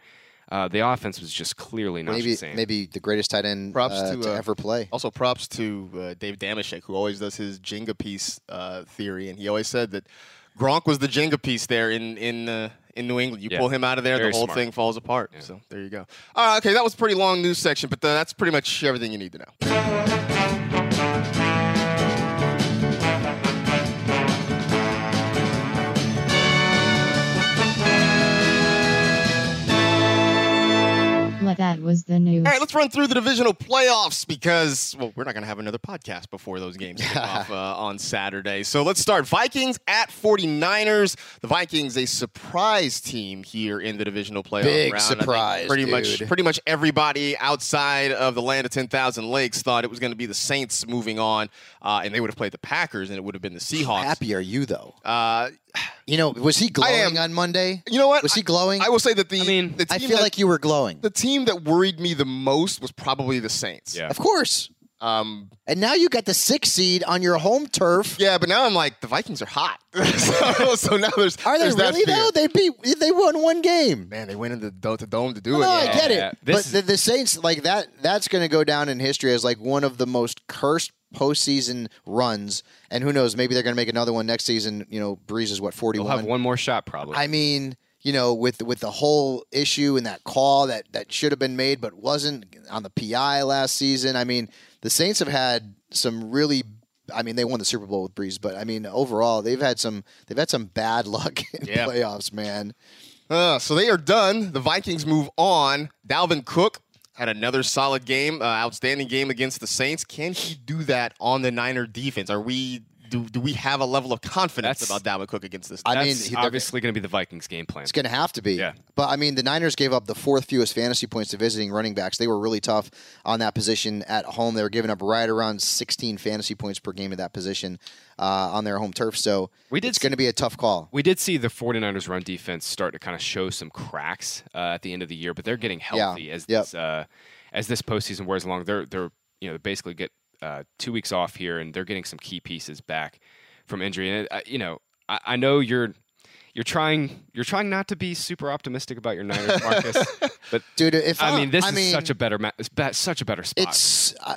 uh, the offense was just clearly not Maybe the same. maybe the greatest tight end Props uh, to, to uh, ever play. Also, props to uh, Dave Dameshek, who always does his Jenga piece uh, theory, and he always said that Gronk was the Jenga piece there in in uh, in New England. You Yeah. pull him out of there, Very the whole smart. thing falls apart. So there you go. All right, okay, that was a pretty long news section, but uh, that's pretty much everything you need to know. Well, that was the news. All right, let's run through the divisional playoffs because, well, we're not going to have another podcast before those games kick off uh, on Saturday. So let's start. Vikings at 49ers. The Vikings, a surprise team here in the divisional playoff Big round. Surprise, Pretty much, pretty much everybody outside of the land of 10,000 lakes thought it was going to be the Saints moving on, uh, and they would have played the Packers, and it would have been the How Seahawks. happy are you though? Uh, You know, was he glowing on Monday? you know what? Was he glowing? I will say that the, I mean, the I team feel that- like you were glowing. the team that worried me the most was probably the Saints. Yeah. Of course. Um, And now you got the six seed on your home turf. Yeah, but now I'm like the Vikings are hot. so, so now there's Are they there's that really fear. though? They beat. They won one game. Man, they went into the the dome to do it. No, it. I get Yeah, it. this But the, the Saints, like that, that's going to go down in history as like one of the most cursed postseason runs. And who knows? Maybe they're going to make another one next season. You know, Brees is what forty We'll have one. one more shot probably. I mean, you know, with with the whole issue and that call that that should have been made but wasn't on the PI last season. I mean, the Saints have had some really. I mean, they won the Super Bowl with Brees, but I mean, overall, they've had some they've had some bad luck in Yeah. playoffs, man. Uh, so they are done. The Vikings move on. Dalvin Cook had another solid game, uh, outstanding game against the Saints. Can he do that on the Niner defense? Are we do, do we have a level of confidence That's- about Dalvin Cook against this? I mean, That's he- obviously going to be the Vikings' game plan. It's going to have to be. Yeah. But I mean, the Niners gave up the fourth fewest fantasy points to visiting running backs. They were really tough on that position at home. They were giving up right around 16 fantasy points per game at that position uh, on their home turf. So We did it's going to be a tough call. We did see the 49ers run defense start to kind of show some cracks uh, at the end of the year, but they're getting healthy as Yep. this uh, as this postseason wears along. They're they're you know basically get uh, two weeks off here, and they're getting some key pieces back from injury. And uh, you know, I, I know you're you're trying you're trying not to be super optimistic about your Niners, Marcus. but dude, if I I- mean this I is mean- such a better ma- it's such a better spot. It's uh,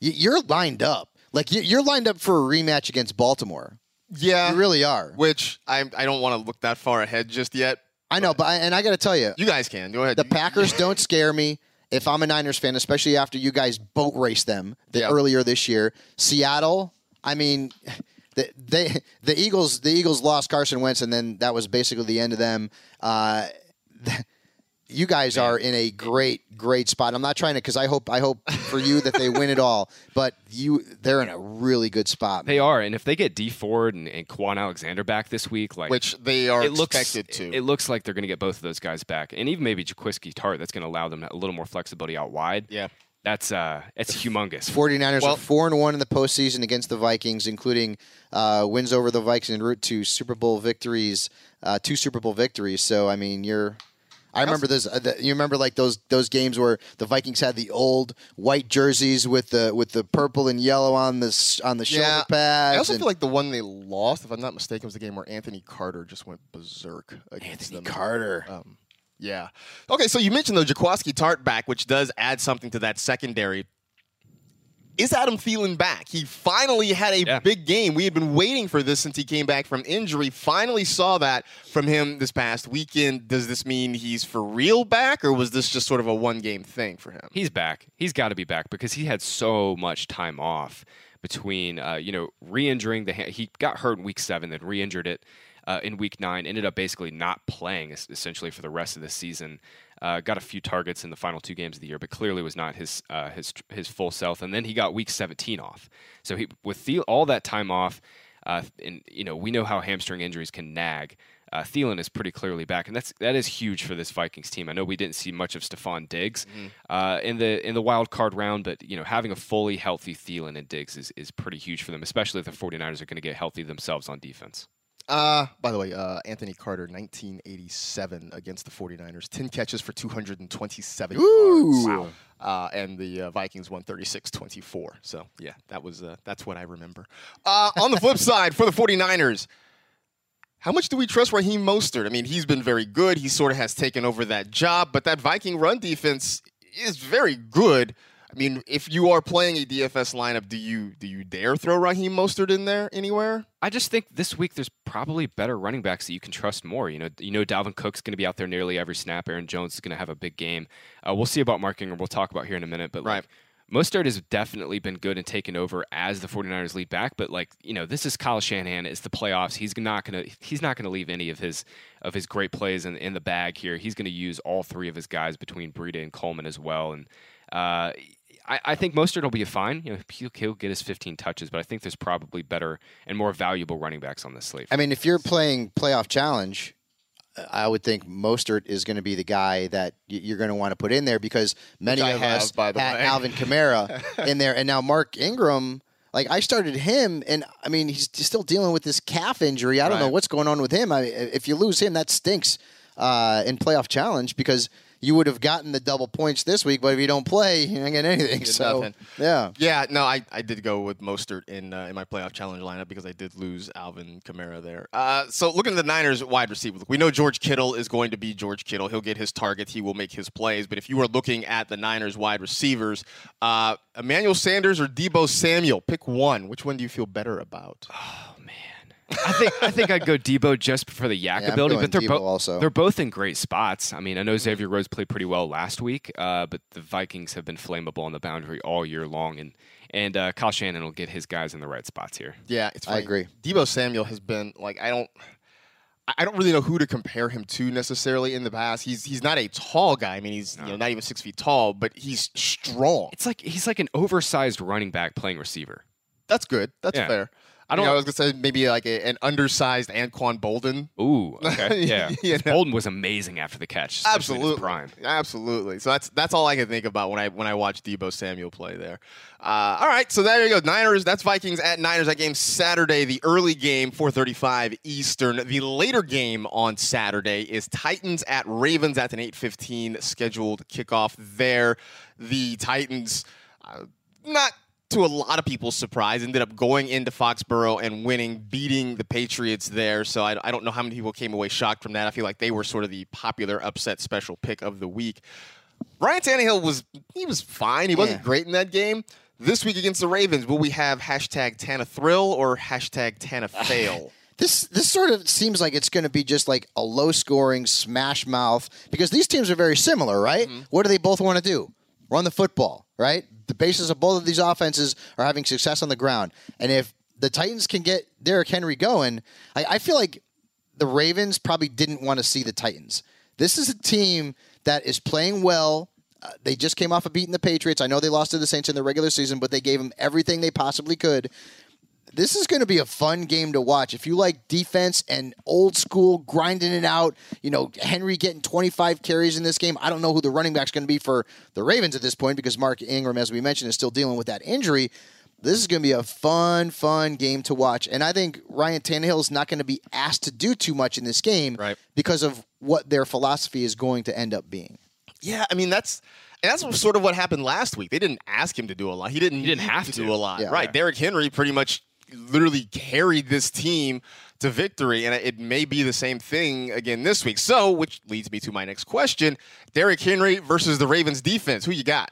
you're lined up. Like you- you're lined up for a rematch against Baltimore. Yeah, you really are. Which I I don't want to look that far ahead just yet. I know, but I, and I got to tell you, You guys can go ahead. the Packers don't scare me. If I'm a Niners fan, especially after you guys boat race them the, Yeah. earlier this year, Seattle. I mean, the, they the Eagles the Eagles lost Carson Wentz, and then that was basically the end of them. Uh, you guys are in a great great spot. I'm not trying to because I hope I hope for you that they win it all, but you they're in a really good spot. They are, and if they get Dee Ford and, and Kwon Alexander back this week, like Which they are it looks, expected to. It looks like they're going to get both of those guys back, and even maybe Jaquiski Tartt. That's going to allow them a little more flexibility out wide. Yeah, that's uh, it's humongous. 49ers are four and one in the postseason against the Vikings, including uh, wins over the Vikings en route to Super Bowl victories, uh, two Super Bowl victories. So I mean, you're. I remember those. Uh, the, you remember like those those games where the Vikings had the old white jerseys with the with the purple and yellow on the on the shoulder yeah. pads. I also feel like the one they lost, if I'm not mistaken, was the game where Anthony Carter just went berserk against Anthony them. Carter. Um, yeah. Okay, so you mentioned though Jaquiski Tartt back, which does add something to that secondary. Is Adam Thielen back? He finally had a big game. We had been waiting for this since he came back from injury. Finally saw that from him this past weekend. Does this mean he's for real back, or was this just sort of a one game thing for him? He's back. He's got to be back because he had so much time off between, uh, you know, re-injuring the hand. He got hurt in week seven, then re-injured it uh, in week nine. Ended up basically not playing essentially for the rest of the season. Uh, got a few targets in the final two games of the year, but clearly was not his uh, his his full self. And then he got week 17 off. So he with the, all that time off, uh, and you know we know how hamstring injuries can nag. Uh, Thielen is pretty clearly back, and that's that is huge for this Vikings team. I know we didn't see much of Stefon Diggs uh, in the in the wild card round, but you know having a fully healthy Thielen and Diggs is, is pretty huge for them, especially if the 49ers are going to get healthy themselves on defense. Uh, by the way, uh, Anthony Carter, 1987 against the 49ers. 10 catches for 227 Ooh. yards. Wow. Uh, and the uh, Vikings won 36-24. So, yeah, that was uh, that's what I remember. Uh, on the flip side, for the 49ers, how much do we trust Raheem Mostert? I mean, he's been very good. He sort of has taken over that job, but that Viking run defense is very good. I mean, if you are playing a DFS lineup, do you do you dare throw Raheem Mostert in there anywhere? I just think this week there's probably better running backs that you can trust more. You know, you know Dalvin Cook's going to be out there nearly every snap. Aaron Jones is going to have a big game. Uh, we'll see about Mark Ingram. We'll talk about here in a minute. But like, Mostert has definitely been good and taken over as the 49ers lead back. But like, you know, this is Kyle Shanahan. It's the playoffs. He's not going to he's not going to leave any of his of his great plays in, in the bag here. He's going to use all three of his guys between Breida and Coleman as well. And uh, I, I think Mostert will be fine. You know, he'll, he'll get his 15 touches, but I think there's probably better and more valuable running backs on this slate. I mean, if you're playing playoff challenge, I would think Mostert is going to be the guy that you're going to want to put in there because many Which of have, us by the had way. Alvin Kamara in there, and now Mark Ingram. Like I started him, and I mean he's still dealing with this calf injury. I don't know what's going on with him. I, if you lose him, that stinks uh, in playoff challenge because you would have gotten the double points this week. But if you don't play, you don't get anything. Get so nothing. yeah, Yeah, no, I, I did go with Mostert in uh, in my playoff challenge lineup because I did lose Alvin Kamara there. Uh, so looking at the Niners wide receiver, we know George Kittle is going to be George Kittle. He'll get his targets. He will make his plays. But if you are looking at the Niners wide receivers, uh, Emmanuel Sanders or Deebo Samuel, pick one. Which one do you feel better about? I think I think I'd go Deebo just for the YAC Yeah, I'm ability, going but they're both also. they're both in great spots. I mean, I know Xavier Rhodes played pretty well last week, uh, but the Vikings have been flammable on the boundary all year long, and and uh, Kyle Shanahan will get his guys in the right spots here. Yeah, it's I agree. Deebo Samuel has been like I don't. I- I don't really know who to compare him to necessarily in the past. He's he's not a tall guy. I mean, he's you know not even six feet tall, but he's strong. It's like he's like an oversized running back playing receiver. That's good. That's Yeah. fair. I don't- don't. I was gonna say maybe like a, an undersized Anquan Boldin. Ooh, okay, yeah. You know? Bolden was amazing after the catch, Absolutely, prime. absolutely. So that's that's all I can think about when I when I watch Deebo Samuel play there. Uh, all right, so there you go. Niners. That's Vikings at Niners. That game Saturday. The early game, 4:35 Eastern. The later game on Saturday is Titans at Ravens. That's an 8:15 scheduled kickoff there. The Titans. Uh, not to a lot of people's surprise, ended up going into Foxborough and winning, beating the Patriots there. So I, I don't know how many people came away shocked from that. I feel like they were sort of the popular upset special pick of the week. Ryan Tannehill was he was fine. He wasn't Yeah. great in that game. This week against the Ravens, will we have hashtag Tana thrill or hashtag Tana fail? This this sort of seems like it's going to be just like a low scoring smash mouth because these teams are very similar, right? Mm-hmm. What do they both want to do? Run the football, right? The basis of both of these offenses are having success on the ground, and if the Titans can get Derrick Henry going, I, I feel like the Ravens probably didn't want to see the Titans. This is a team that is playing well. Uh, they just came off of beating the Patriots. I know they lost to the Saints in the regular season, but they gave them everything they possibly could this is going to be a fun game to watch. If you like defense and old school grinding it out, you know, Henry getting 25 carries in this game. I don't know who the running back's going to be for the Ravens at this point because Mark Ingram, as we mentioned, is still dealing with that injury. This is going to be a fun, fun game to watch. And I think Ryan Tannehill is not going to be asked to do too much in this game Right. because of what their philosophy is going to end up being. Yeah, I mean that's and that's sort of what happened last week. They didn't ask him to do a lot. He didn't. He didn't have to, to. do a lot. Yeah. right. Derrick Henry pretty much literally carried this team to victory, and it may be the same thing again this week. So, which leads me to my next question: Derrick Henry versus the Ravens defense. Who you got?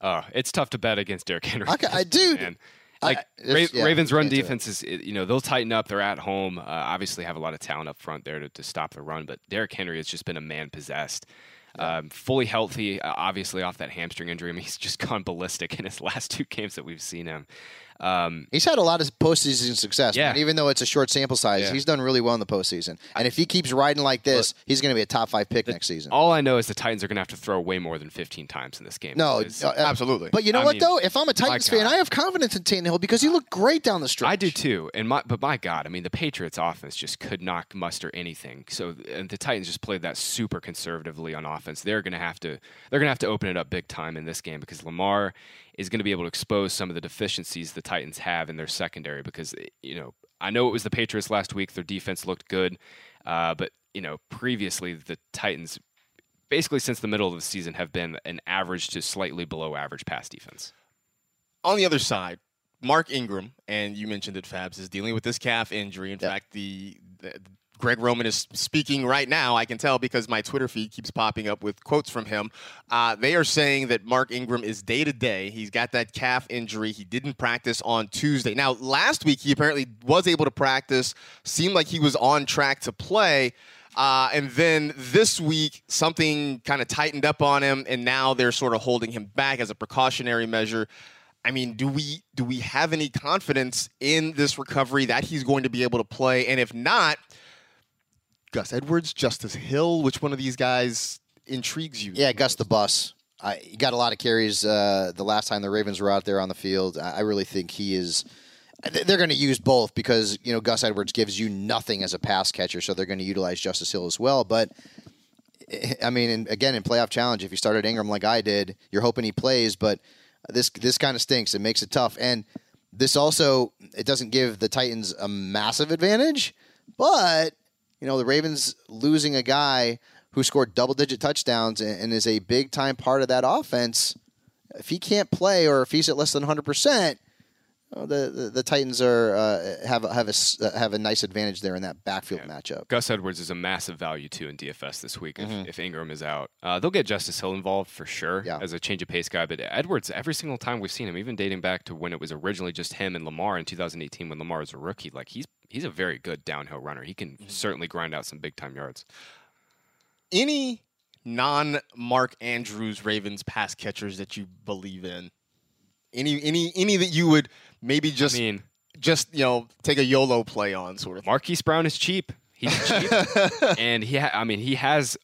Oh, it's tough to bet against Derrick Henry. Okay, I do. Man. Like I- Ra- it's- yeah, Ravens run can't do it. defense is, you know, they'll tighten up. They're at home. Uh, obviously, have a lot of talent up front there to, to stop the run. But Derrick Henry has just been a man possessed. Um, fully healthy, uh, obviously off that hamstring injury. I mean, he's just gone ballistic in his last two games that we've seen him. Um, He's had a lot of postseason success, Yeah. man. Even though it's a short sample size, Yeah. he's done really well in the postseason. And if he keeps riding like this, he's going to be a top five pick next season. all I know is the Titans are going to have to throw way more than 15 times in this game. No, uh, uh, Absolutely. But you know I what mean, though? If I'm a Titans fan, I have confidence in Tannehill because he looked great down the stretch. I do too, and my but my God, I mean the Patriots' offense just could not muster anything. So and the Titans just played that super conservatively on offense. They're gonna have to they're gonna have to open it up big time in this game because Lamar is going to be able to expose some of the deficiencies the Titans have in their secondary. Because you know I know it was the Patriots last week; their defense looked good, uh, but you know previously the Titans. Basically, since the middle of the season, have been an average to slightly below average pass defense. On the other side, Mark Ingram, and you mentioned it, Fabs, is dealing with this calf injury. In fact, the, the Greg Roman is speaking right now. I can tell because my Twitter feed keeps popping up with quotes from him. Uh, they are saying that Mark Ingram is day to day. He's got that calf injury. He didn't practice on Tuesday. Now, last week he apparently was able to practice. Seemed like he was on track to play. Uh, and then this week, something kind of tightened up on him, and now they're sort of holding him back as a precautionary measure. I mean, do we do we have any confidence in this recovery that he's going to be able to play? And if not, Gus Edwards, Justice Hill, which one of these guys intrigues you? Yeah, Gus the Bus. I, he got a lot of carries uh, the last time the Ravens were out there on the field. I, I really think he is. They're going to use both because you know Gus Edwards gives you nothing as a pass catcher, so they're going to utilize Justice Hill as well. But eh, I mean, and again, in playoff challenge, if you started Ingram like I did, you're hoping he plays, but this this kind of stinks. It makes it tough, and this also it doesn't give the Titans a massive advantage, but you know the Ravens losing a guy who scored double digit touchdowns and, is a big time part of that offense. If he can't play or if he's at less than 100 percent. The, the the Titans are uh, have a- have a uh, have a nice advantage there in that backfield matchup. Gus Edwards is a massive value too in DFS this week if, Mhm. if Ingram is out. Uh, they'll get Justice Hill involved for sure as a change of pace guy. But Edwards, every single time we've seen him, even dating back to when it was originally just him and Lamar in 2018 when Lamar was a rookie, like he's he's a very good downhill runner. He can certainly grind out some big time yards. Any non Mark Andrews Ravens pass catchers that you believe in? Any any any that you would maybe just I mean, just you know take a YOLO play on sort of. Marquise Brown is cheap. He's cheap, and he ha- I mean he has.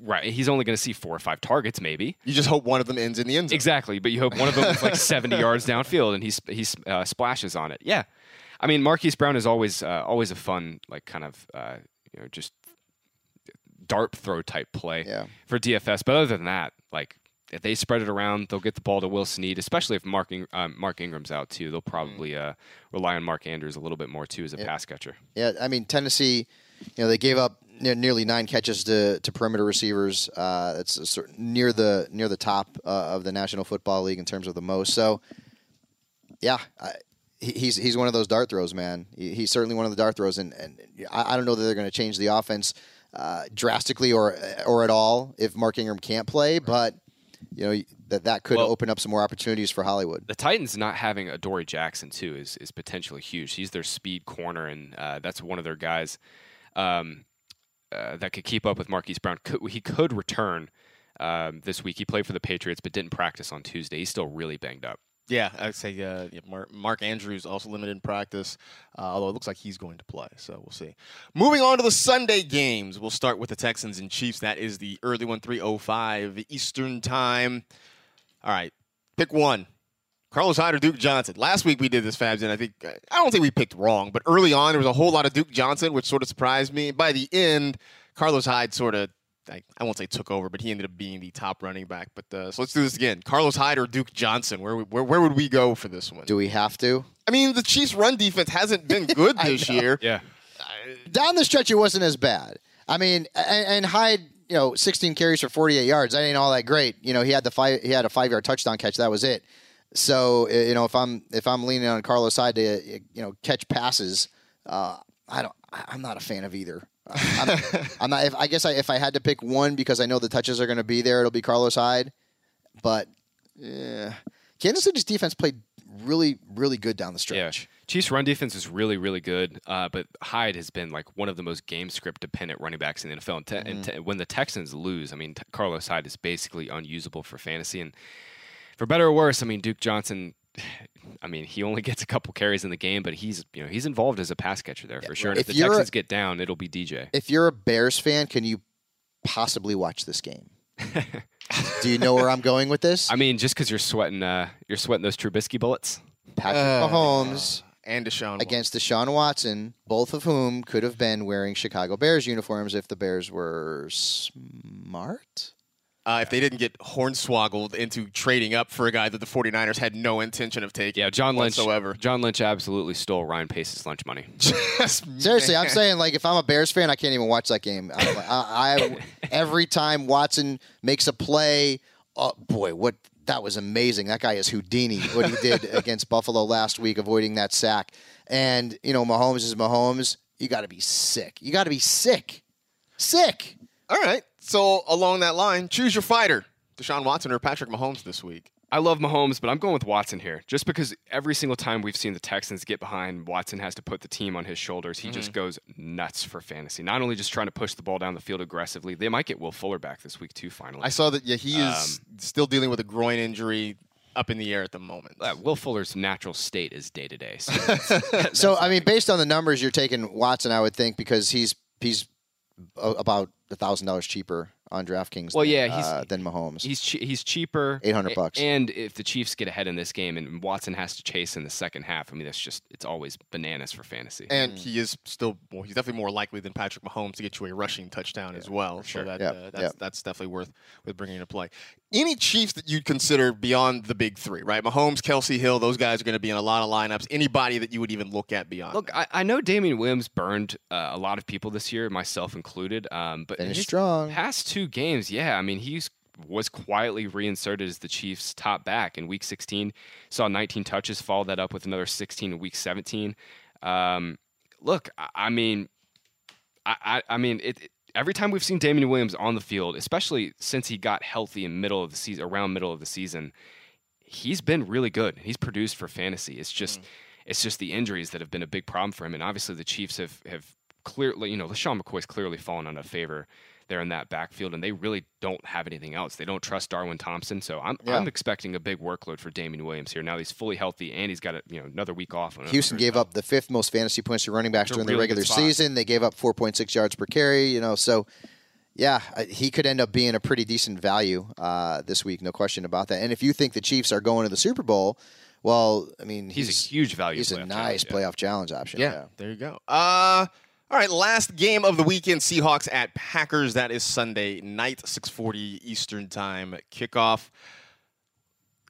Right, he's only going to see four or five targets, maybe. You just hope one of them ends in the end zone. Exactly, but you hope one of them is like 70 yards downfield and he he uh, splashes on it. Yeah, I mean Marquise Brown is always uh, always a fun like kind of uh, you know just dart throw type play Yeah. for DFS. But other than that, like if they spread it around, they'll get the ball to Will Snead, especially if Mark Ing- uh, Mark Ingram's out too. They'll probably uh, rely on Mark Andrews a little bit more too as a Yeah. pass catcher. Yeah, I mean Tennessee, you know, they gave up ne- nearly nine catches to, to perimeter receivers. Uh, that's a sort near the near the top uh, of the National Football League in terms of the most. So yeah, I, he's he's one of those dart throws, man. He's certainly one of the dart throws, and, and I, don't know that they're going to change the offense uh, drastically or or at all if Mark Ingram can't play, but you know that that could Well- open up some more opportunities for Hollywood. The Titans not having Adoree' Jackson too is is potentially huge. He's their speed corner, and uh, that's one of their guys um, uh, that could keep up with Marquise Brown. Could, he could return um, this week. He played for the Patriots, but didn't practice on Tuesday. He's still really banged up. Yeah, I'd say uh, yeah, Mark, Mark Andrews also limited in practice, uh, although it looks like he's going to play. So we'll see. Moving on to the Sunday games, we'll start with the Texans and Chiefs. That is the early one, 3:05 Eastern time. All right, pick one. Carlos Hyde or Duke Johnson. Last week we did this, Fabs, and I think I don't think we picked wrong, but early on there was a whole lot of Duke Johnson, which sort of surprised me. By the end, Carlos Hyde sort of I, I won't say took over, but he ended up being the top running back. But uh, so let's do this again. Carlos Hyde or Duke Johnson? Where, where where would we go for this one? Do we have to? I mean, the Chiefs' run defense hasn't been good this year. Yeah. Down the stretch, it wasn't as bad. I mean, and, and Hyde, you know, 16 carries for 48 yards. That ain't all that great. You know, he had the five, he had a five yard touchdown catch. That was it. So uh, you know, if I'm if I'm leaning on Carlos Hyde to uh, you know catch passes, uh, I don't. I'm not a fan of either. I'm, I'm not. If, I guess I, if I had to pick one because I know the touches are going to be there, it'll be Carlos Hyde. But yeah, Kansas City's defense played really, really good down the stretch. Yeah. Chiefs' run defense is really, really good, uh, but Hyde has been like one of the most game script dependent running backs in the NFL. And, te- and te- when the Texans lose, I mean, t- Carlos Hyde is basically unusable for fantasy. And for better or worse, I mean, Duke Johnson. I mean, he only gets a couple carries in the game, but he's you know he's involved as a pass catcher there for sure. And if, If the you're a- Texans get down, it'll be DJ. If you're a Bears fan, can you possibly watch this game? Do you know where I'm going with this? I mean, just because you're sweating, uh, you're sweating those Trubisky bullets. Patrick Uh, Mahomes and Deshaun against Deshaun Watson, both of whom could have been wearing Chicago Bears uniforms if the Bears were smart. Uh, if they didn't get hornswoggled into trading up for a guy that the 49ers had no intention of taking Yeah, John Lynch. whatsoever. John Lynch absolutely stole Ryan Pace's lunch money. Seriously, I'm saying like if I'm a Bears fan, I can't even watch that game. I, I, I every time Watson makes a play, oh boy, what that was amazing. That guy is Houdini. What he did against Buffalo last week, avoiding that sack, and you know Mahomes is Mahomes. You got to be sick. You got to be sick, sick. All right. So along that line, choose your fighter: Deshaun Watson or Patrick Mahomes this week. I love Mahomes, but I'm going with Watson here. Just because every single time we've seen the Texans get behind, Watson has to put the team on his shoulders. He just goes nuts for fantasy. Not only just trying to push the ball down the field aggressively, they might get Will Fuller back this week too. Finally, I saw that. Yeah, he is Um, still dealing with a groin injury, up in the air at the moment. Uh, Will Fuller's natural state is day to day. So I mean, based on the numbers, you're taking Watson, I would think, because he's he's a- about a thousand dollars cheaper on DraftKings. Well, than, yeah, he's- uh, than Mahomes. He's che- he's cheaper, 800 a- bucks. And if the Chiefs get ahead in this game and Watson has to chase in the second half, I mean that's just it's always bananas for fantasy. And he is still well. He's definitely more likely than Patrick Mahomes to get you a rushing touchdown as well. So that Yep, uh, that's yep. that's definitely worth with bringing into play. Any Chiefs that you'd consider beyond the big three, right? Mahomes, Kelce Hill, those guys are going to be in a lot of lineups. Anybody that you would even look at beyond? Look, I, I know Damien Williams burned uh, a lot of people this year, myself included. Um, but Finished strong. Past two games, yeah, I mean he's was quietly reinserted as the Chiefs' top back in Week 16. Saw 19 touches, followed that up with another 16 in Week 17. Um, look, I, I mean, I, I, I mean it. Every time we've seen Damien Williams on the field, especially since he got healthy in middle of the season, around middle of the season, he's been really good. He's produced for fantasy. It's just mm. it's just the injuries that have been a big problem for him. And obviously the Chiefs have have clearly, you know, LeSean McCoy's clearly fallen out of favor there in that backfield, and they really don't have anything else. They don't trust Darwin Thompson, so I'm Yeah. I'm expecting a big workload for Damien Williams here. Now he's fully healthy and he's got a, you know another week off. on Houston gave up the fifth most fantasy points to running backs It's a during the regular season. They gave up 4.6 yards per carry. You know, so yeah, he could end up being a pretty decent value uh, this week, no question about that. And if you think the Chiefs are going to the Super Bowl, well, I mean, He's a huge value He's a nice challenge, yeah. playoff challenge option. Yeah, there you go. Uh, all right, last game of the weekend: Seahawks at Packers. That is Sunday night, six forty Eastern time kickoff.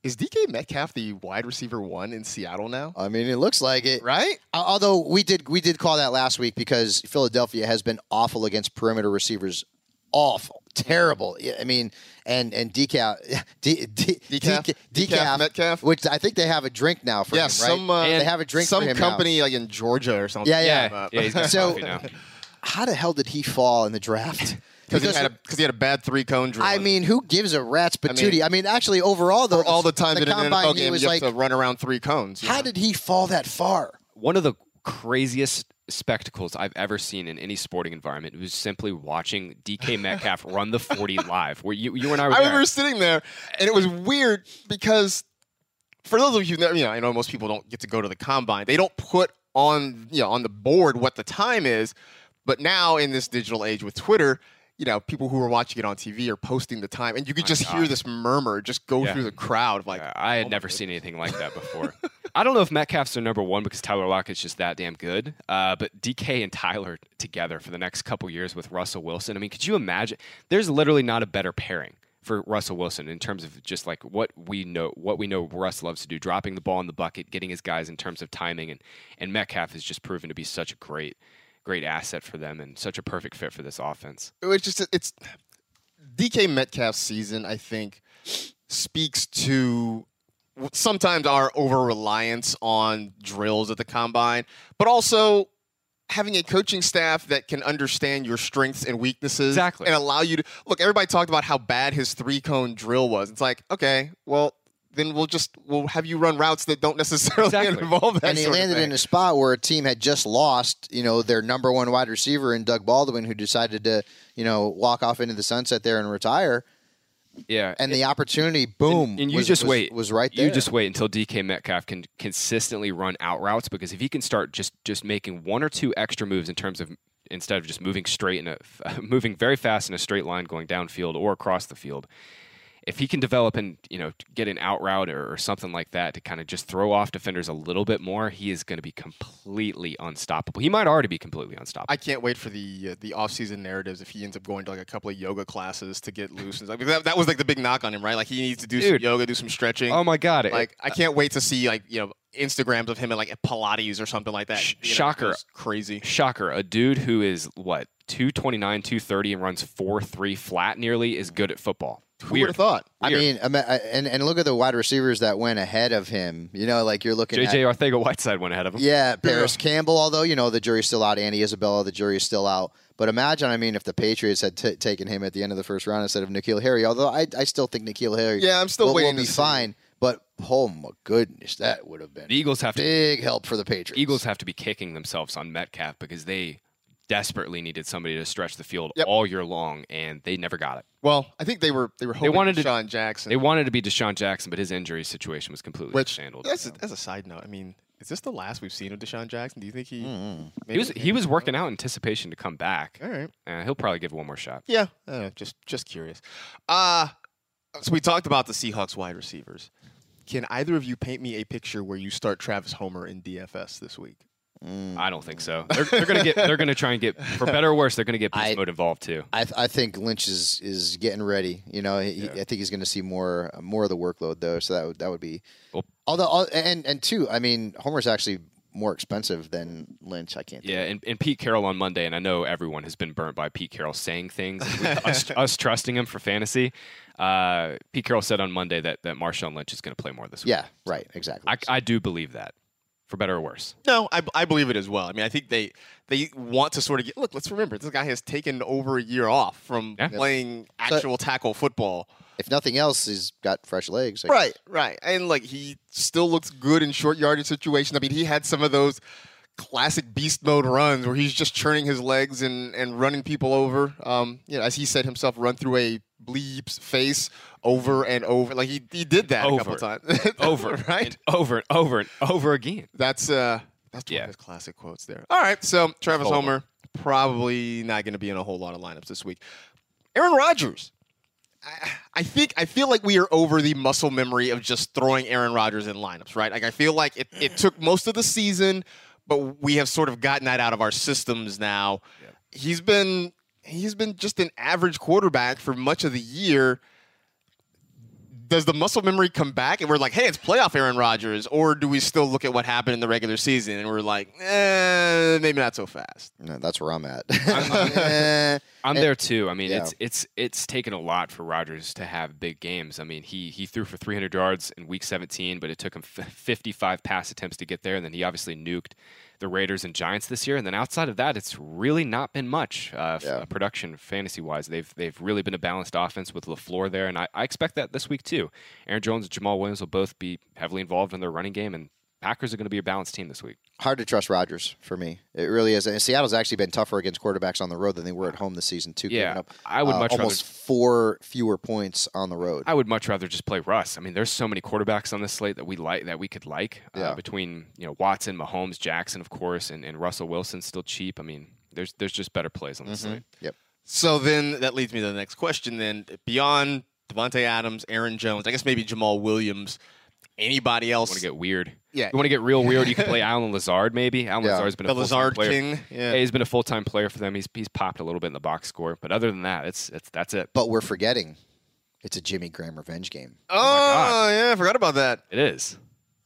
Is DK Metcalf the wide receiver one in Seattle now? I mean, it looks like it, right? Although we did we did call that last week because Philadelphia has been awful against perimeter receivers, awful. Terrible. I mean, and and decaf, D, D, Decaf? decaf, Decaf Metcalf? which I think they have a drink now for yeah, him, right? some uh, they have a drink some for him now. company like in Georgia or something. Yeah, yeah. Uh, Yeah, he's So- now. How the hell did he fall in the draft? because he had a because he had a bad three cone drill. I mean, who gives a rat's I mean- patootie? I mean, actually, overall, though, all the time the in an combine, NFL he game, was you like, have to run around three cones. how know? did he fall that far? One of the craziest spectacles I've ever seen in any sporting environment it was simply watching DK Metcalf run the 40 live. Where you, you and I were I remember sitting there, and it was weird because for those of you, you know, I know most people don't get to go to the combine. They don't put on, you know, on the board what the time is. But now in this digital age with Twitter, you know, people who were watching it on TV are posting the time, and you could just hear this murmur just go Yeah. through the crowd. Like I had never seen anything like that before. I don't know if Metcalf's their number one because Tyler Lockett's just that damn good. Uh, but DK and Tyler together for the next couple years with Russell Wilson. I mean, could you imagine? There's literally not a better pairing for Russell Wilson in terms of just like what we know, what we know Russ loves to do, dropping the ball in the bucket, getting his guys in terms of timing, and and Metcalf has just proven to be such a great, great asset for them and such a perfect fit for this offense. it's just it's DK Metcalf's season. I think speaks to sometimes our over reliance on drills at the combine, but also having a coaching staff that can understand your strengths and weaknesses Exactly. and allow you to look. Everybody talked about how bad his three cone drill was. It's like okay, well. Then we'll just we'll have you run routes that don't necessarily Exactly. involve that. and he sort of landed thing. in a spot where a team had just lost, you know, their number one wide receiver in Doug Baldwin, who decided to, you know, walk off into the sunset there and retire. Yeah, And the opportunity, boom, And, and you was- just was- wait. was right there. You just wait until DK Metcalf can consistently run out routes because if he can start just just making one or two extra moves in terms of instead of just moving straight in a moving very fast in a straight line going downfield or across the field. If he can develop and you know get an out route or, or something like that to kind of just throw off defenders a little bit more, he is going to be completely unstoppable. He might already be completely unstoppable. I can't wait for the uh, the off season narratives if he ends up going to like a couple of yoga classes to get loose. And stuff. That, that was like the big knock on him, right? Like he needs to do Dude. some yoga, do some stretching. oh my god! it- Like I can't wait to see like you know Instagrams of him at like Pilates or something like that. Sh- You know, shocker. crazy. Shocker, a dude who is what 229, 230 and runs 4-3 flat nearly is good at football. Who would have thought? I mean, uh, and and look at the wide receivers that went ahead of him. You know, like you're looking JJ at Arcega-Whiteside went ahead of him. yeah, Parris Campbell. Although you know the jury's still out, Andy Isabella, the jury's still out. But imagine, I mean, if the Patriots had t- taken him at the end of the first round instead of N'Keal Harry. Although I, I still think N'Keal Harry, Yeah, I'm still will, will be fine. see. But oh my goodness, that would have been The Eagles have to big help for the Patriots. Eagles have to be kicking themselves on Metcalf because they desperately needed somebody to stretch the field Yep. all year long, and they never got it. Well, I think they were they were hoping wanted to- Jackson. They wanted to be DeSean Jackson, but his injury situation was completely which handled. that's a, as a side note. I mean, is this the last we've seen of DeSean Jackson? Do you think he? Mm-hmm. maybe- He was he was working out in anticipation to come back. All right. Uh, he'll probably give one more shot. Yeah, uh, just just curious. Uh so we talked about the Seahawks wide receivers. Can either of you paint me a picture where you start Travis Homer in DFS this week? Mm. I don't think so. They're, they're gonna get. They're gonna try and get for better or worse. They're gonna get beast I- mode involved too. I, th- I think Lynch is, is getting ready. You know, he, he- I think he's going to see more more of the workload though. So that would, that would be. Well- although and and two, I mean, Homer's actually more expensive than Lynch. I can't. Yeah, and, and Pete Carroll on Monday, and I know everyone has been burnt by Pete Carroll saying things, us, us trusting him for fantasy. Uh, Pete Carroll said on Monday that, that Marshawn Lynch is going to play more this week. yeah, right, exactly. I, I do believe that, for better or worse. No, I, I believe it as well. I mean, I think they they want to sort of get look. Let's remember this guy has taken over a year off from Yeah. playing actual tackle football. if nothing else, he's got fresh legs. Like, Right, right, and like he still looks good in short yardage situations. I mean, he had some of those classic beast mode runs where he's just churning his legs and, and running people over. Um, you know, as he said himself, run through a bleep's face over and over. Like he, he did that a couple Over. times. Over, right? and over and over and over again. That's uh that's one Yeah. of his classic quotes there. All right, so Travis Homer probably not going to be in a whole lot of lineups this week. Aaron Rodgers. I, I think I feel like we are over the muscle memory of just throwing Aaron Rodgers in lineups, right? Like I feel like it, it took most of the season, but we have sort of gotten that out of our systems now. He's been he's been just an average quarterback for much of the year. does the muscle memory come back and we're like, hey, it's playoff Aaron Rodgers, or do we still look at what happened in the regular season and we're like, eh, maybe not so fast? No, that's where I'm at. I'm, I'm there too. I mean, Yeah. it's it's it's taken a lot for Rodgers to have big games. I mean, he he threw for 300 yards in Week 17, but it took him 55 pass attempts to get there, and then he obviously nuked the Raiders and Giants this year. And then outside of that, it's really not been much uh, f- uh, production fantasy wise. They've they've really been a balanced offense with Lafleur there, and I, I expect that this week too. Aaron Jones and Jamaal Williams will both be heavily involved in their running game, and Packers are going to be a balanced team this week. Hard to trust Rodgers for me. It really is. And Seattle's actually been tougher against quarterbacks on the road than they were at home this season too. Yeah, up, I would uh, much rather- almost four fewer points on the road. I would much rather just play Russ. I mean, there's so many quarterbacks on this slate that we like that we could like. Yeah. Uh, between you know Watson, Mahomes, Jackson, of course, and, and Russell Wilson still cheap. I mean, there's there's just better plays on this slate. Yep. So then that leads me to the next question. Then beyond Davante Adams, Aaron Jones, I guess maybe Jamaal Williams, anybody else? Want to get weird? Yeah. You want to get real weird? You can play Allen Lazard, maybe. Allen Yeah. Lazard's been The a full-time Lazard player. king, yeah. he's been a full time player for them. He's he's popped a little bit in the box score, but other than that, it's it's that's it. But we're forgetting it's a Jimmy Graham revenge game. Oh, oh yeah, I forgot about that. It is.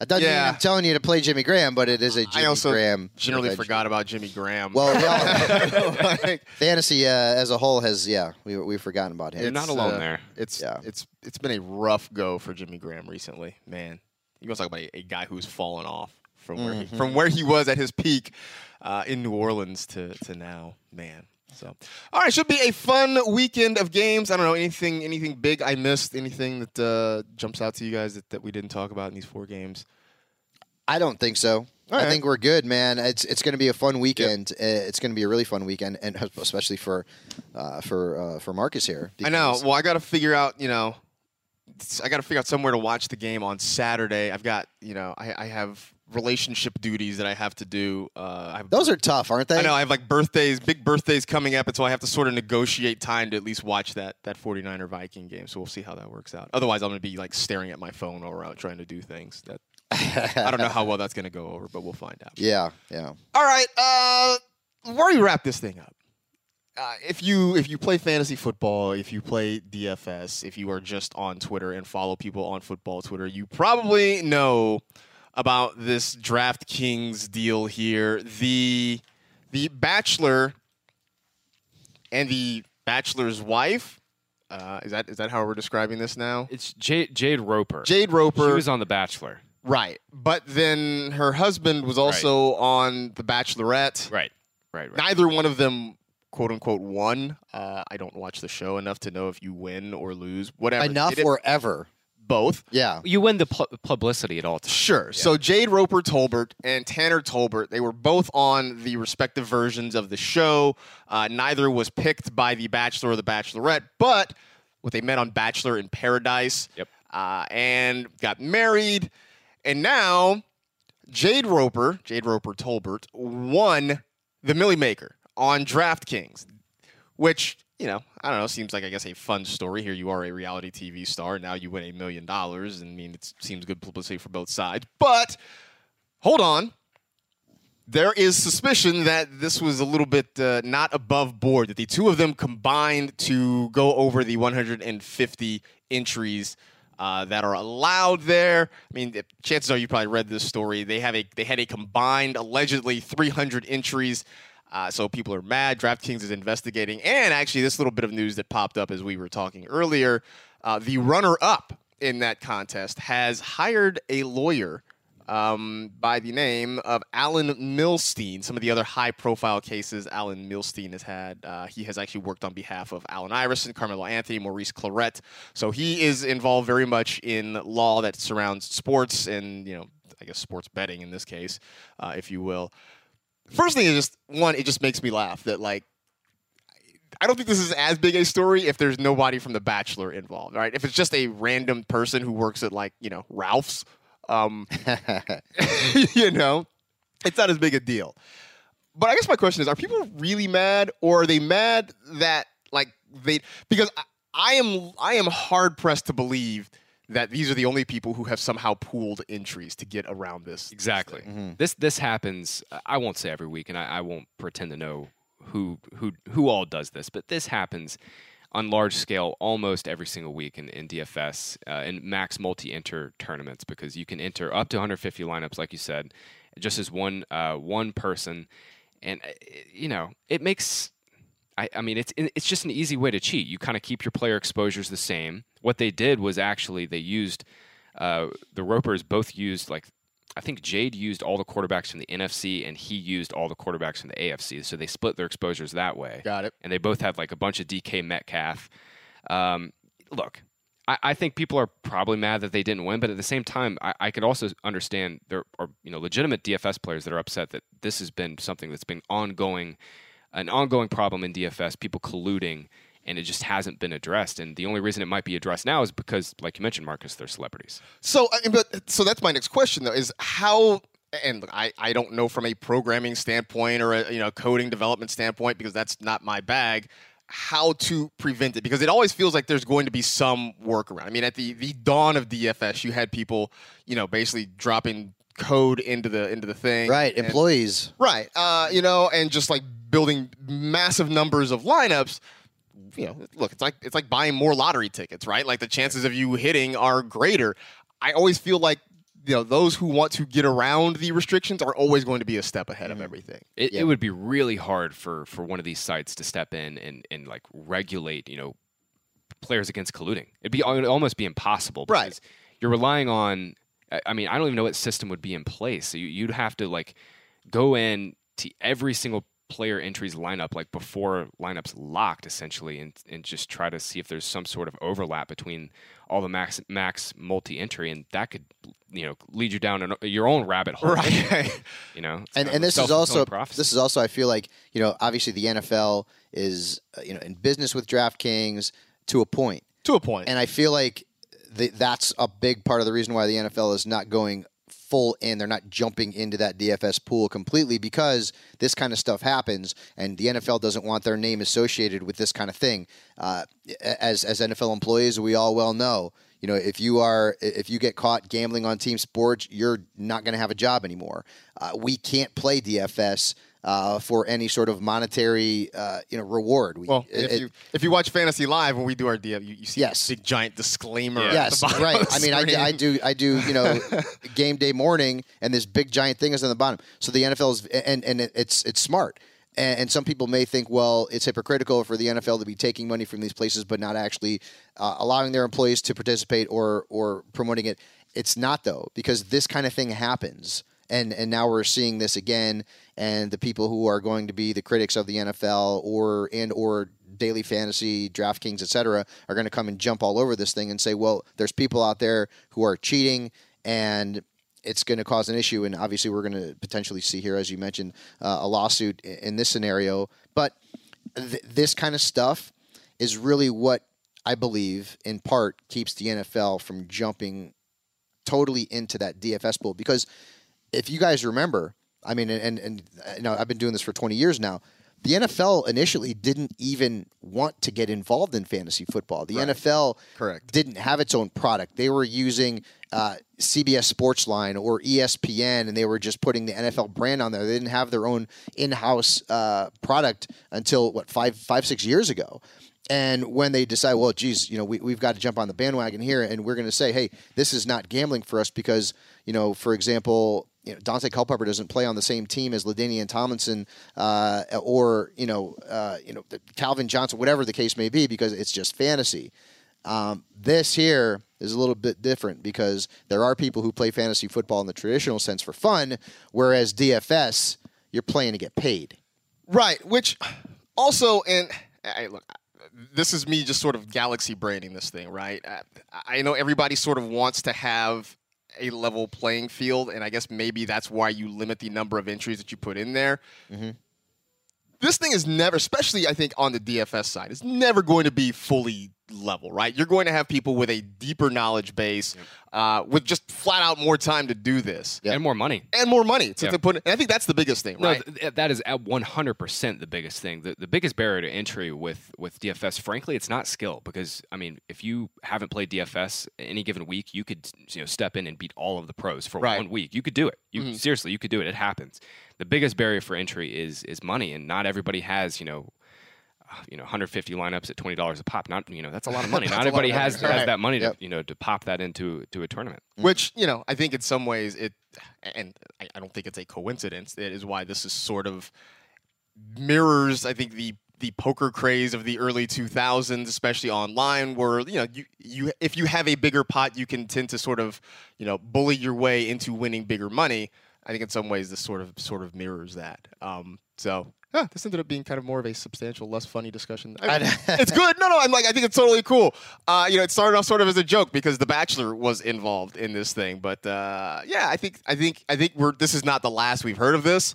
That doesn't mean I'm telling you to play Jimmy Graham, but it is a Jimmy I also Graham. generally revenge forgot about Jimmy Graham. Well, we all, fantasy uh, as a whole has yeah we we've forgotten about him. It's, uh, there. It's yeah. it's it's been a rough go for Jimmy Graham recently, man. You want to talk about a, a guy who's fallen off from where he, Mhm. from where he was at his peak uh, in New Orleans to to now, man. So, all right, should be a fun weekend of games. I don't know anything anything big I missed, anything that uh, jumps out to you guys that, that we didn't talk about in these four games. I don't think so. All I think we're good, man. It's it's going to be a fun weekend. Uh, It's going to be a really fun weekend, and especially for uh, for uh, for Marcus here. I know. Well, I got to figure out, you know, I got to figure out somewhere to watch the game on Saturday. I've got, you know, I, I have relationship duties that I have to do. Uh, have, Those are tough, aren't they? I know. I have like birthdays, big birthdays coming up, and so I have to sort of negotiate time to at least watch that that 49er Viking game. So we'll see how that works out. Otherwise, I'm going to be like staring at my phone while we're out trying to do things. That I don't know how well that's going to go over, but we'll find out. Yeah, yeah. All right. Uh, where do we wrap this thing up? Uh, if you if you play fantasy football, if you play DFS, if you are just on Twitter and follow people on football Twitter, you probably know about this DraftKings deal here. The the Bachelor and the Bachelor's wife. Uh, is that is that how we're describing this now? It's Jade, Jade Roper. Jade Roper. She was on The Bachelor. Right. But then her husband was also on The Bachelorette. Right. Right. Right. Neither one of them, quote unquote, won. Uh, I don't watch the show enough to know if you win or lose. Whatever. Enough It- it- or ever. Both. Yeah. You win the pu- publicity at all times. Sure. So Jade Roper Tolbert and Tanner Tolbert, they were both on the respective versions of the show. Uh, neither was picked by The Bachelor or The Bachelorette, but what they met on Bachelor in Paradise. Yep. Uh, and got married. And now Jade Roper, Jade Roper Tolbert, won the Milly Maker on DraftKings, which, you know, I don't know, seems like, I guess, a fun story. Here you are, a reality TV star. Now you win a million dollars. I mean, it seems good publicity for both sides. But hold on. There is suspicion that this was a little bit uh, not above board, that the two of them combined to go over the 150 entries uh, that are allowed there. I mean, chances are you probably read this story. They have a they had a combined allegedly 300 entries. Uh, so people are mad. DraftKings is investigating, and actually, this little bit of news that popped up as we were talking earlier: uh, the runner-up in that contest has hired a lawyer um, by the name of Alan Milstein. Some of the other high profile cases Alan Milstein has had. Uh, he has actually worked on behalf of Allen Iverson, Carmelo Anthony, Maurice Clarett. So he is involved very much in law that surrounds sports and, you know, I guess sports betting in this case, uh, if you will. First thing is just one, it just makes me laugh that like I don't think this is as big a story if there's nobody from The Bachelor involved, right? If it's just a random person who works at like, you know, Ralph's, um, you know, it's not as big a deal. But I guess my question is, are people really mad or are they mad that like they because I, I am I am hard pressed to believe that these are the only people who have somehow pooled entries to get around this. Exactly. Mm-hmm. This this happens. I won't say every week, and I, I won't pretend to know who who who all does this, but this happens on large scale almost every single week in, in DFS uh, in max multi-enter tournaments because you can enter up to 150 lineups, like you said, just as one uh, one person, and uh, you know it makes. I, I mean, it's it's just an easy way to cheat. You kind of keep your player exposures the same. What they did was actually they used uh, the Ropers both used like I think Jade used all the quarterbacks from the NFC and he used all the quarterbacks from the AFC. So they split their exposures that way. Got it. And they both had like a bunch of DK Metcalf. Um, look, I, I, think people are probably mad that they didn't win, but at the same time, I, I could also understand there are you know legitimate DFS players that are upset that this has been something that's been ongoing, an ongoing problem in DFS. People colluding and it just hasn't been addressed. And the only reason it might be addressed now is because, like you mentioned, Marcus, they're celebrities. So, but so that's my next question though: is how. And I, I don't know from a programming standpoint or a you know coding development standpoint because that's not my bag how to prevent it because it always feels like there's going to be some workaround. I mean, at the the dawn of DFS, you had people, you know, basically dropping code into the into the thing. Right, and, employees. Right. Uh, you know, and just like building massive numbers of lineups you know, look, it's like it's like buying more lottery tickets, right? Like the chances of you hitting are greater. I always feel like you know those who want to get around the restrictions are always going to be a step ahead of mm-hmm. everything. It, yeah. it would be really hard for for one of these sites to step in and and like regulate, you know, players against colluding. It'd be it would almost be impossible, right? You're relying on. I mean, I don't even know what system would be in place. So you, you'd have to like go in to every single player entries lineup like before lineups locked essentially and, and just try to see if there's some sort of overlap between all the max max multi entry and that could you know lead you down an, your own rabbit hole. Right. You know and and this is also prophecy. this is also I feel like you know obviously the NFL is uh, you know in business with DraftKings to a point. To a point. And I feel like the, that's a big part of the reason why the NFL is not going full in. They're not jumping into that DFS pool completely because this kind of stuff happens, and the NFL doesn't want their name associated with this kind of thing. Uh, as as NFL employees, we all well know. You know, if you are if you get caught gambling on team sports, you're not going to have a job anymore. Uh, we can't play DFS uh, for any sort of monetary uh, you know reward. We, well, it, if you if you watch Fantasy Live when we do our DM, you, you see yes. big giant disclaimer. Yeah. Yes, right. I mean, I, I, do I do you know game day morning, and this big giant thing is on the bottom. So the NFL is and and it's it's smart. And, and some people may think, well, it's hypocritical for the NFL to be taking money from these places, but not actually uh, allowing their employees to participate or or promoting it. It's not though, because this kind of thing happens and and now we're seeing this again. And the people who are going to be the critics of the NFL or and or daily fantasy DraftKings etc are going to come and jump all over this thing and say well there's people out there who are cheating and it's going to cause an issue. And obviously we're going to potentially see here as you mentioned uh, a lawsuit in this scenario. But th- this kind of stuff is really what I believe in part keeps the NFL from jumping totally into that DFS pool because if you guys remember, I mean, and, and, and you know, I've been doing this for 20 years now. The NFL initially didn't even want to get involved in fantasy football. The right. NFL Correct. didn't have its own product. They were using uh, CBS Sportsline or ESPN, and they were just putting the NFL brand on there. They didn't have their own in-house uh, product until what five, five, six years ago. And when they decide, well, geez, you know, we, we've got to jump on the bandwagon here, and we're going to say, hey, this is not gambling for us because, you know, for example, you know, Daunte Culpepper doesn't play on the same team as LaDainian Tomlinson uh, or you know uh, you know Calvin Johnson, whatever the case may be, because it's just fantasy. Um, this here is a little bit different because there are people who play fantasy football in the traditional sense for fun, whereas DFS you're playing to get paid. Right, which also and I, look, this is me just sort of galaxy braining this thing, right? I, I know everybody sort of wants to have a level playing field, and I guess maybe that's why you limit the number of entries that you put in there. Mm-hmm. This thing is never, especially I think on the DFS side, is never going to be fully level, right? You're going to have people with a deeper knowledge base, yep. uh, with just flat out more time to do this, yep. and more money, and more money. So yep. to put, and I think that's the biggest thing, right? No, that is at 100 percent the biggest thing. The, the biggest barrier to entry with with DFS, frankly, it's not skill because I mean, if you haven't played DFS any given week, you could you know step in and beat all of the pros for right. one week. You could do it. You mm-hmm. seriously, you could do it. It happens. The biggest barrier for entry is is money, and not everybody has you know you know 150 lineups at twenty dollars a pop. Not you know that's a lot of money. Not everybody money. has Right. has that money Yep. to you know to pop that into to a tournament. Which you know, I think in some ways it, and I, I don't think it's a coincidence. It is why this is sort of mirrors. I think the the poker craze of the early 2000s, especially online, where you know you you if you have a bigger pot, you can tend to sort of you know bully your way into winning bigger money. I think in some ways this sort of sort of mirrors that. Um, so. Yeah, this ended up being kind of more of a substantial, less funny discussion. I mean, it's good. No, no, I'm like, I think it's totally cool. Uh, you know, it started off sort of as a joke because The Bachelor was involved in this thing. But uh, yeah, I think, I think, I think we're. This is not the last we've heard of this.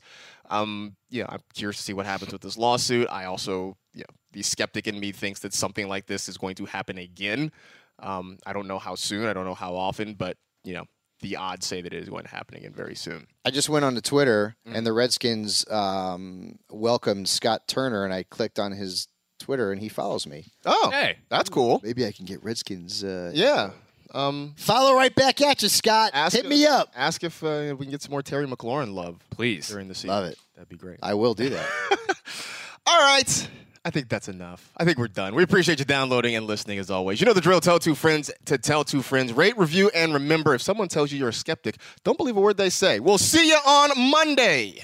Um, you know, I'm curious to see what happens with this lawsuit. I also, you know, the skeptic in me thinks that something like this is going to happen again. Um, I don't know how soon. I don't know how often, but you know, the odds say that it is going to happen again very soon. I just went on to Twitter Mm. and the Redskins um, welcomed Scott Turner, and I clicked on his Twitter, and he follows me. Oh, hey, that's cool. Maybe I can get Redskins. Uh, Yeah. Um, follow right back at you, Scott. Hit me up. Ask if uh, we can get some more Terry McLaurin love, please, during the season. Love it. That'd be great. I will do that. All right. I think that's enough. I think we're done. We appreciate you downloading and listening as always. You know the drill. Tell two friends to tell two friends. Rate, review, and remember if someone tells you you're a skeptic, don't believe a word they say. We'll see you on Monday.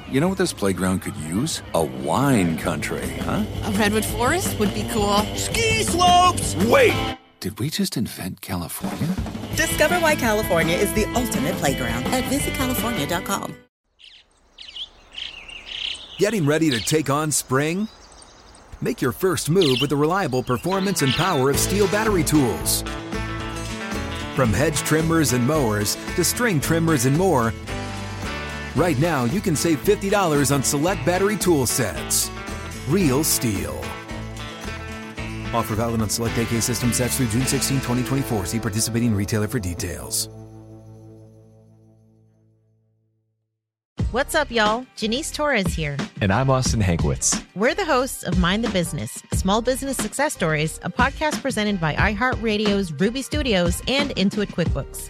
you know what this playground could use? A wine country, huh? A redwood forest would be cool. Ski slopes! Wait! Did we just invent California? Discover why California is the ultimate playground at visitcalifornia.com. Getting ready to take on spring? Make your first move with the reliable performance and power of STIHL battery tools. From hedge trimmers and mowers to string trimmers and more, right now you can save $50 on select battery tool sets. Real STIHL. Offer valid on select AK system sets through June 16, 2024. See participating retailer for details. What's up, y'all? Janice Torres here. And I'm Austin Hankwitz. We're the hosts of Mind the Business Small Business Success Stories, a podcast presented by iHeartRadio's Ruby Studios and Intuit QuickBooks.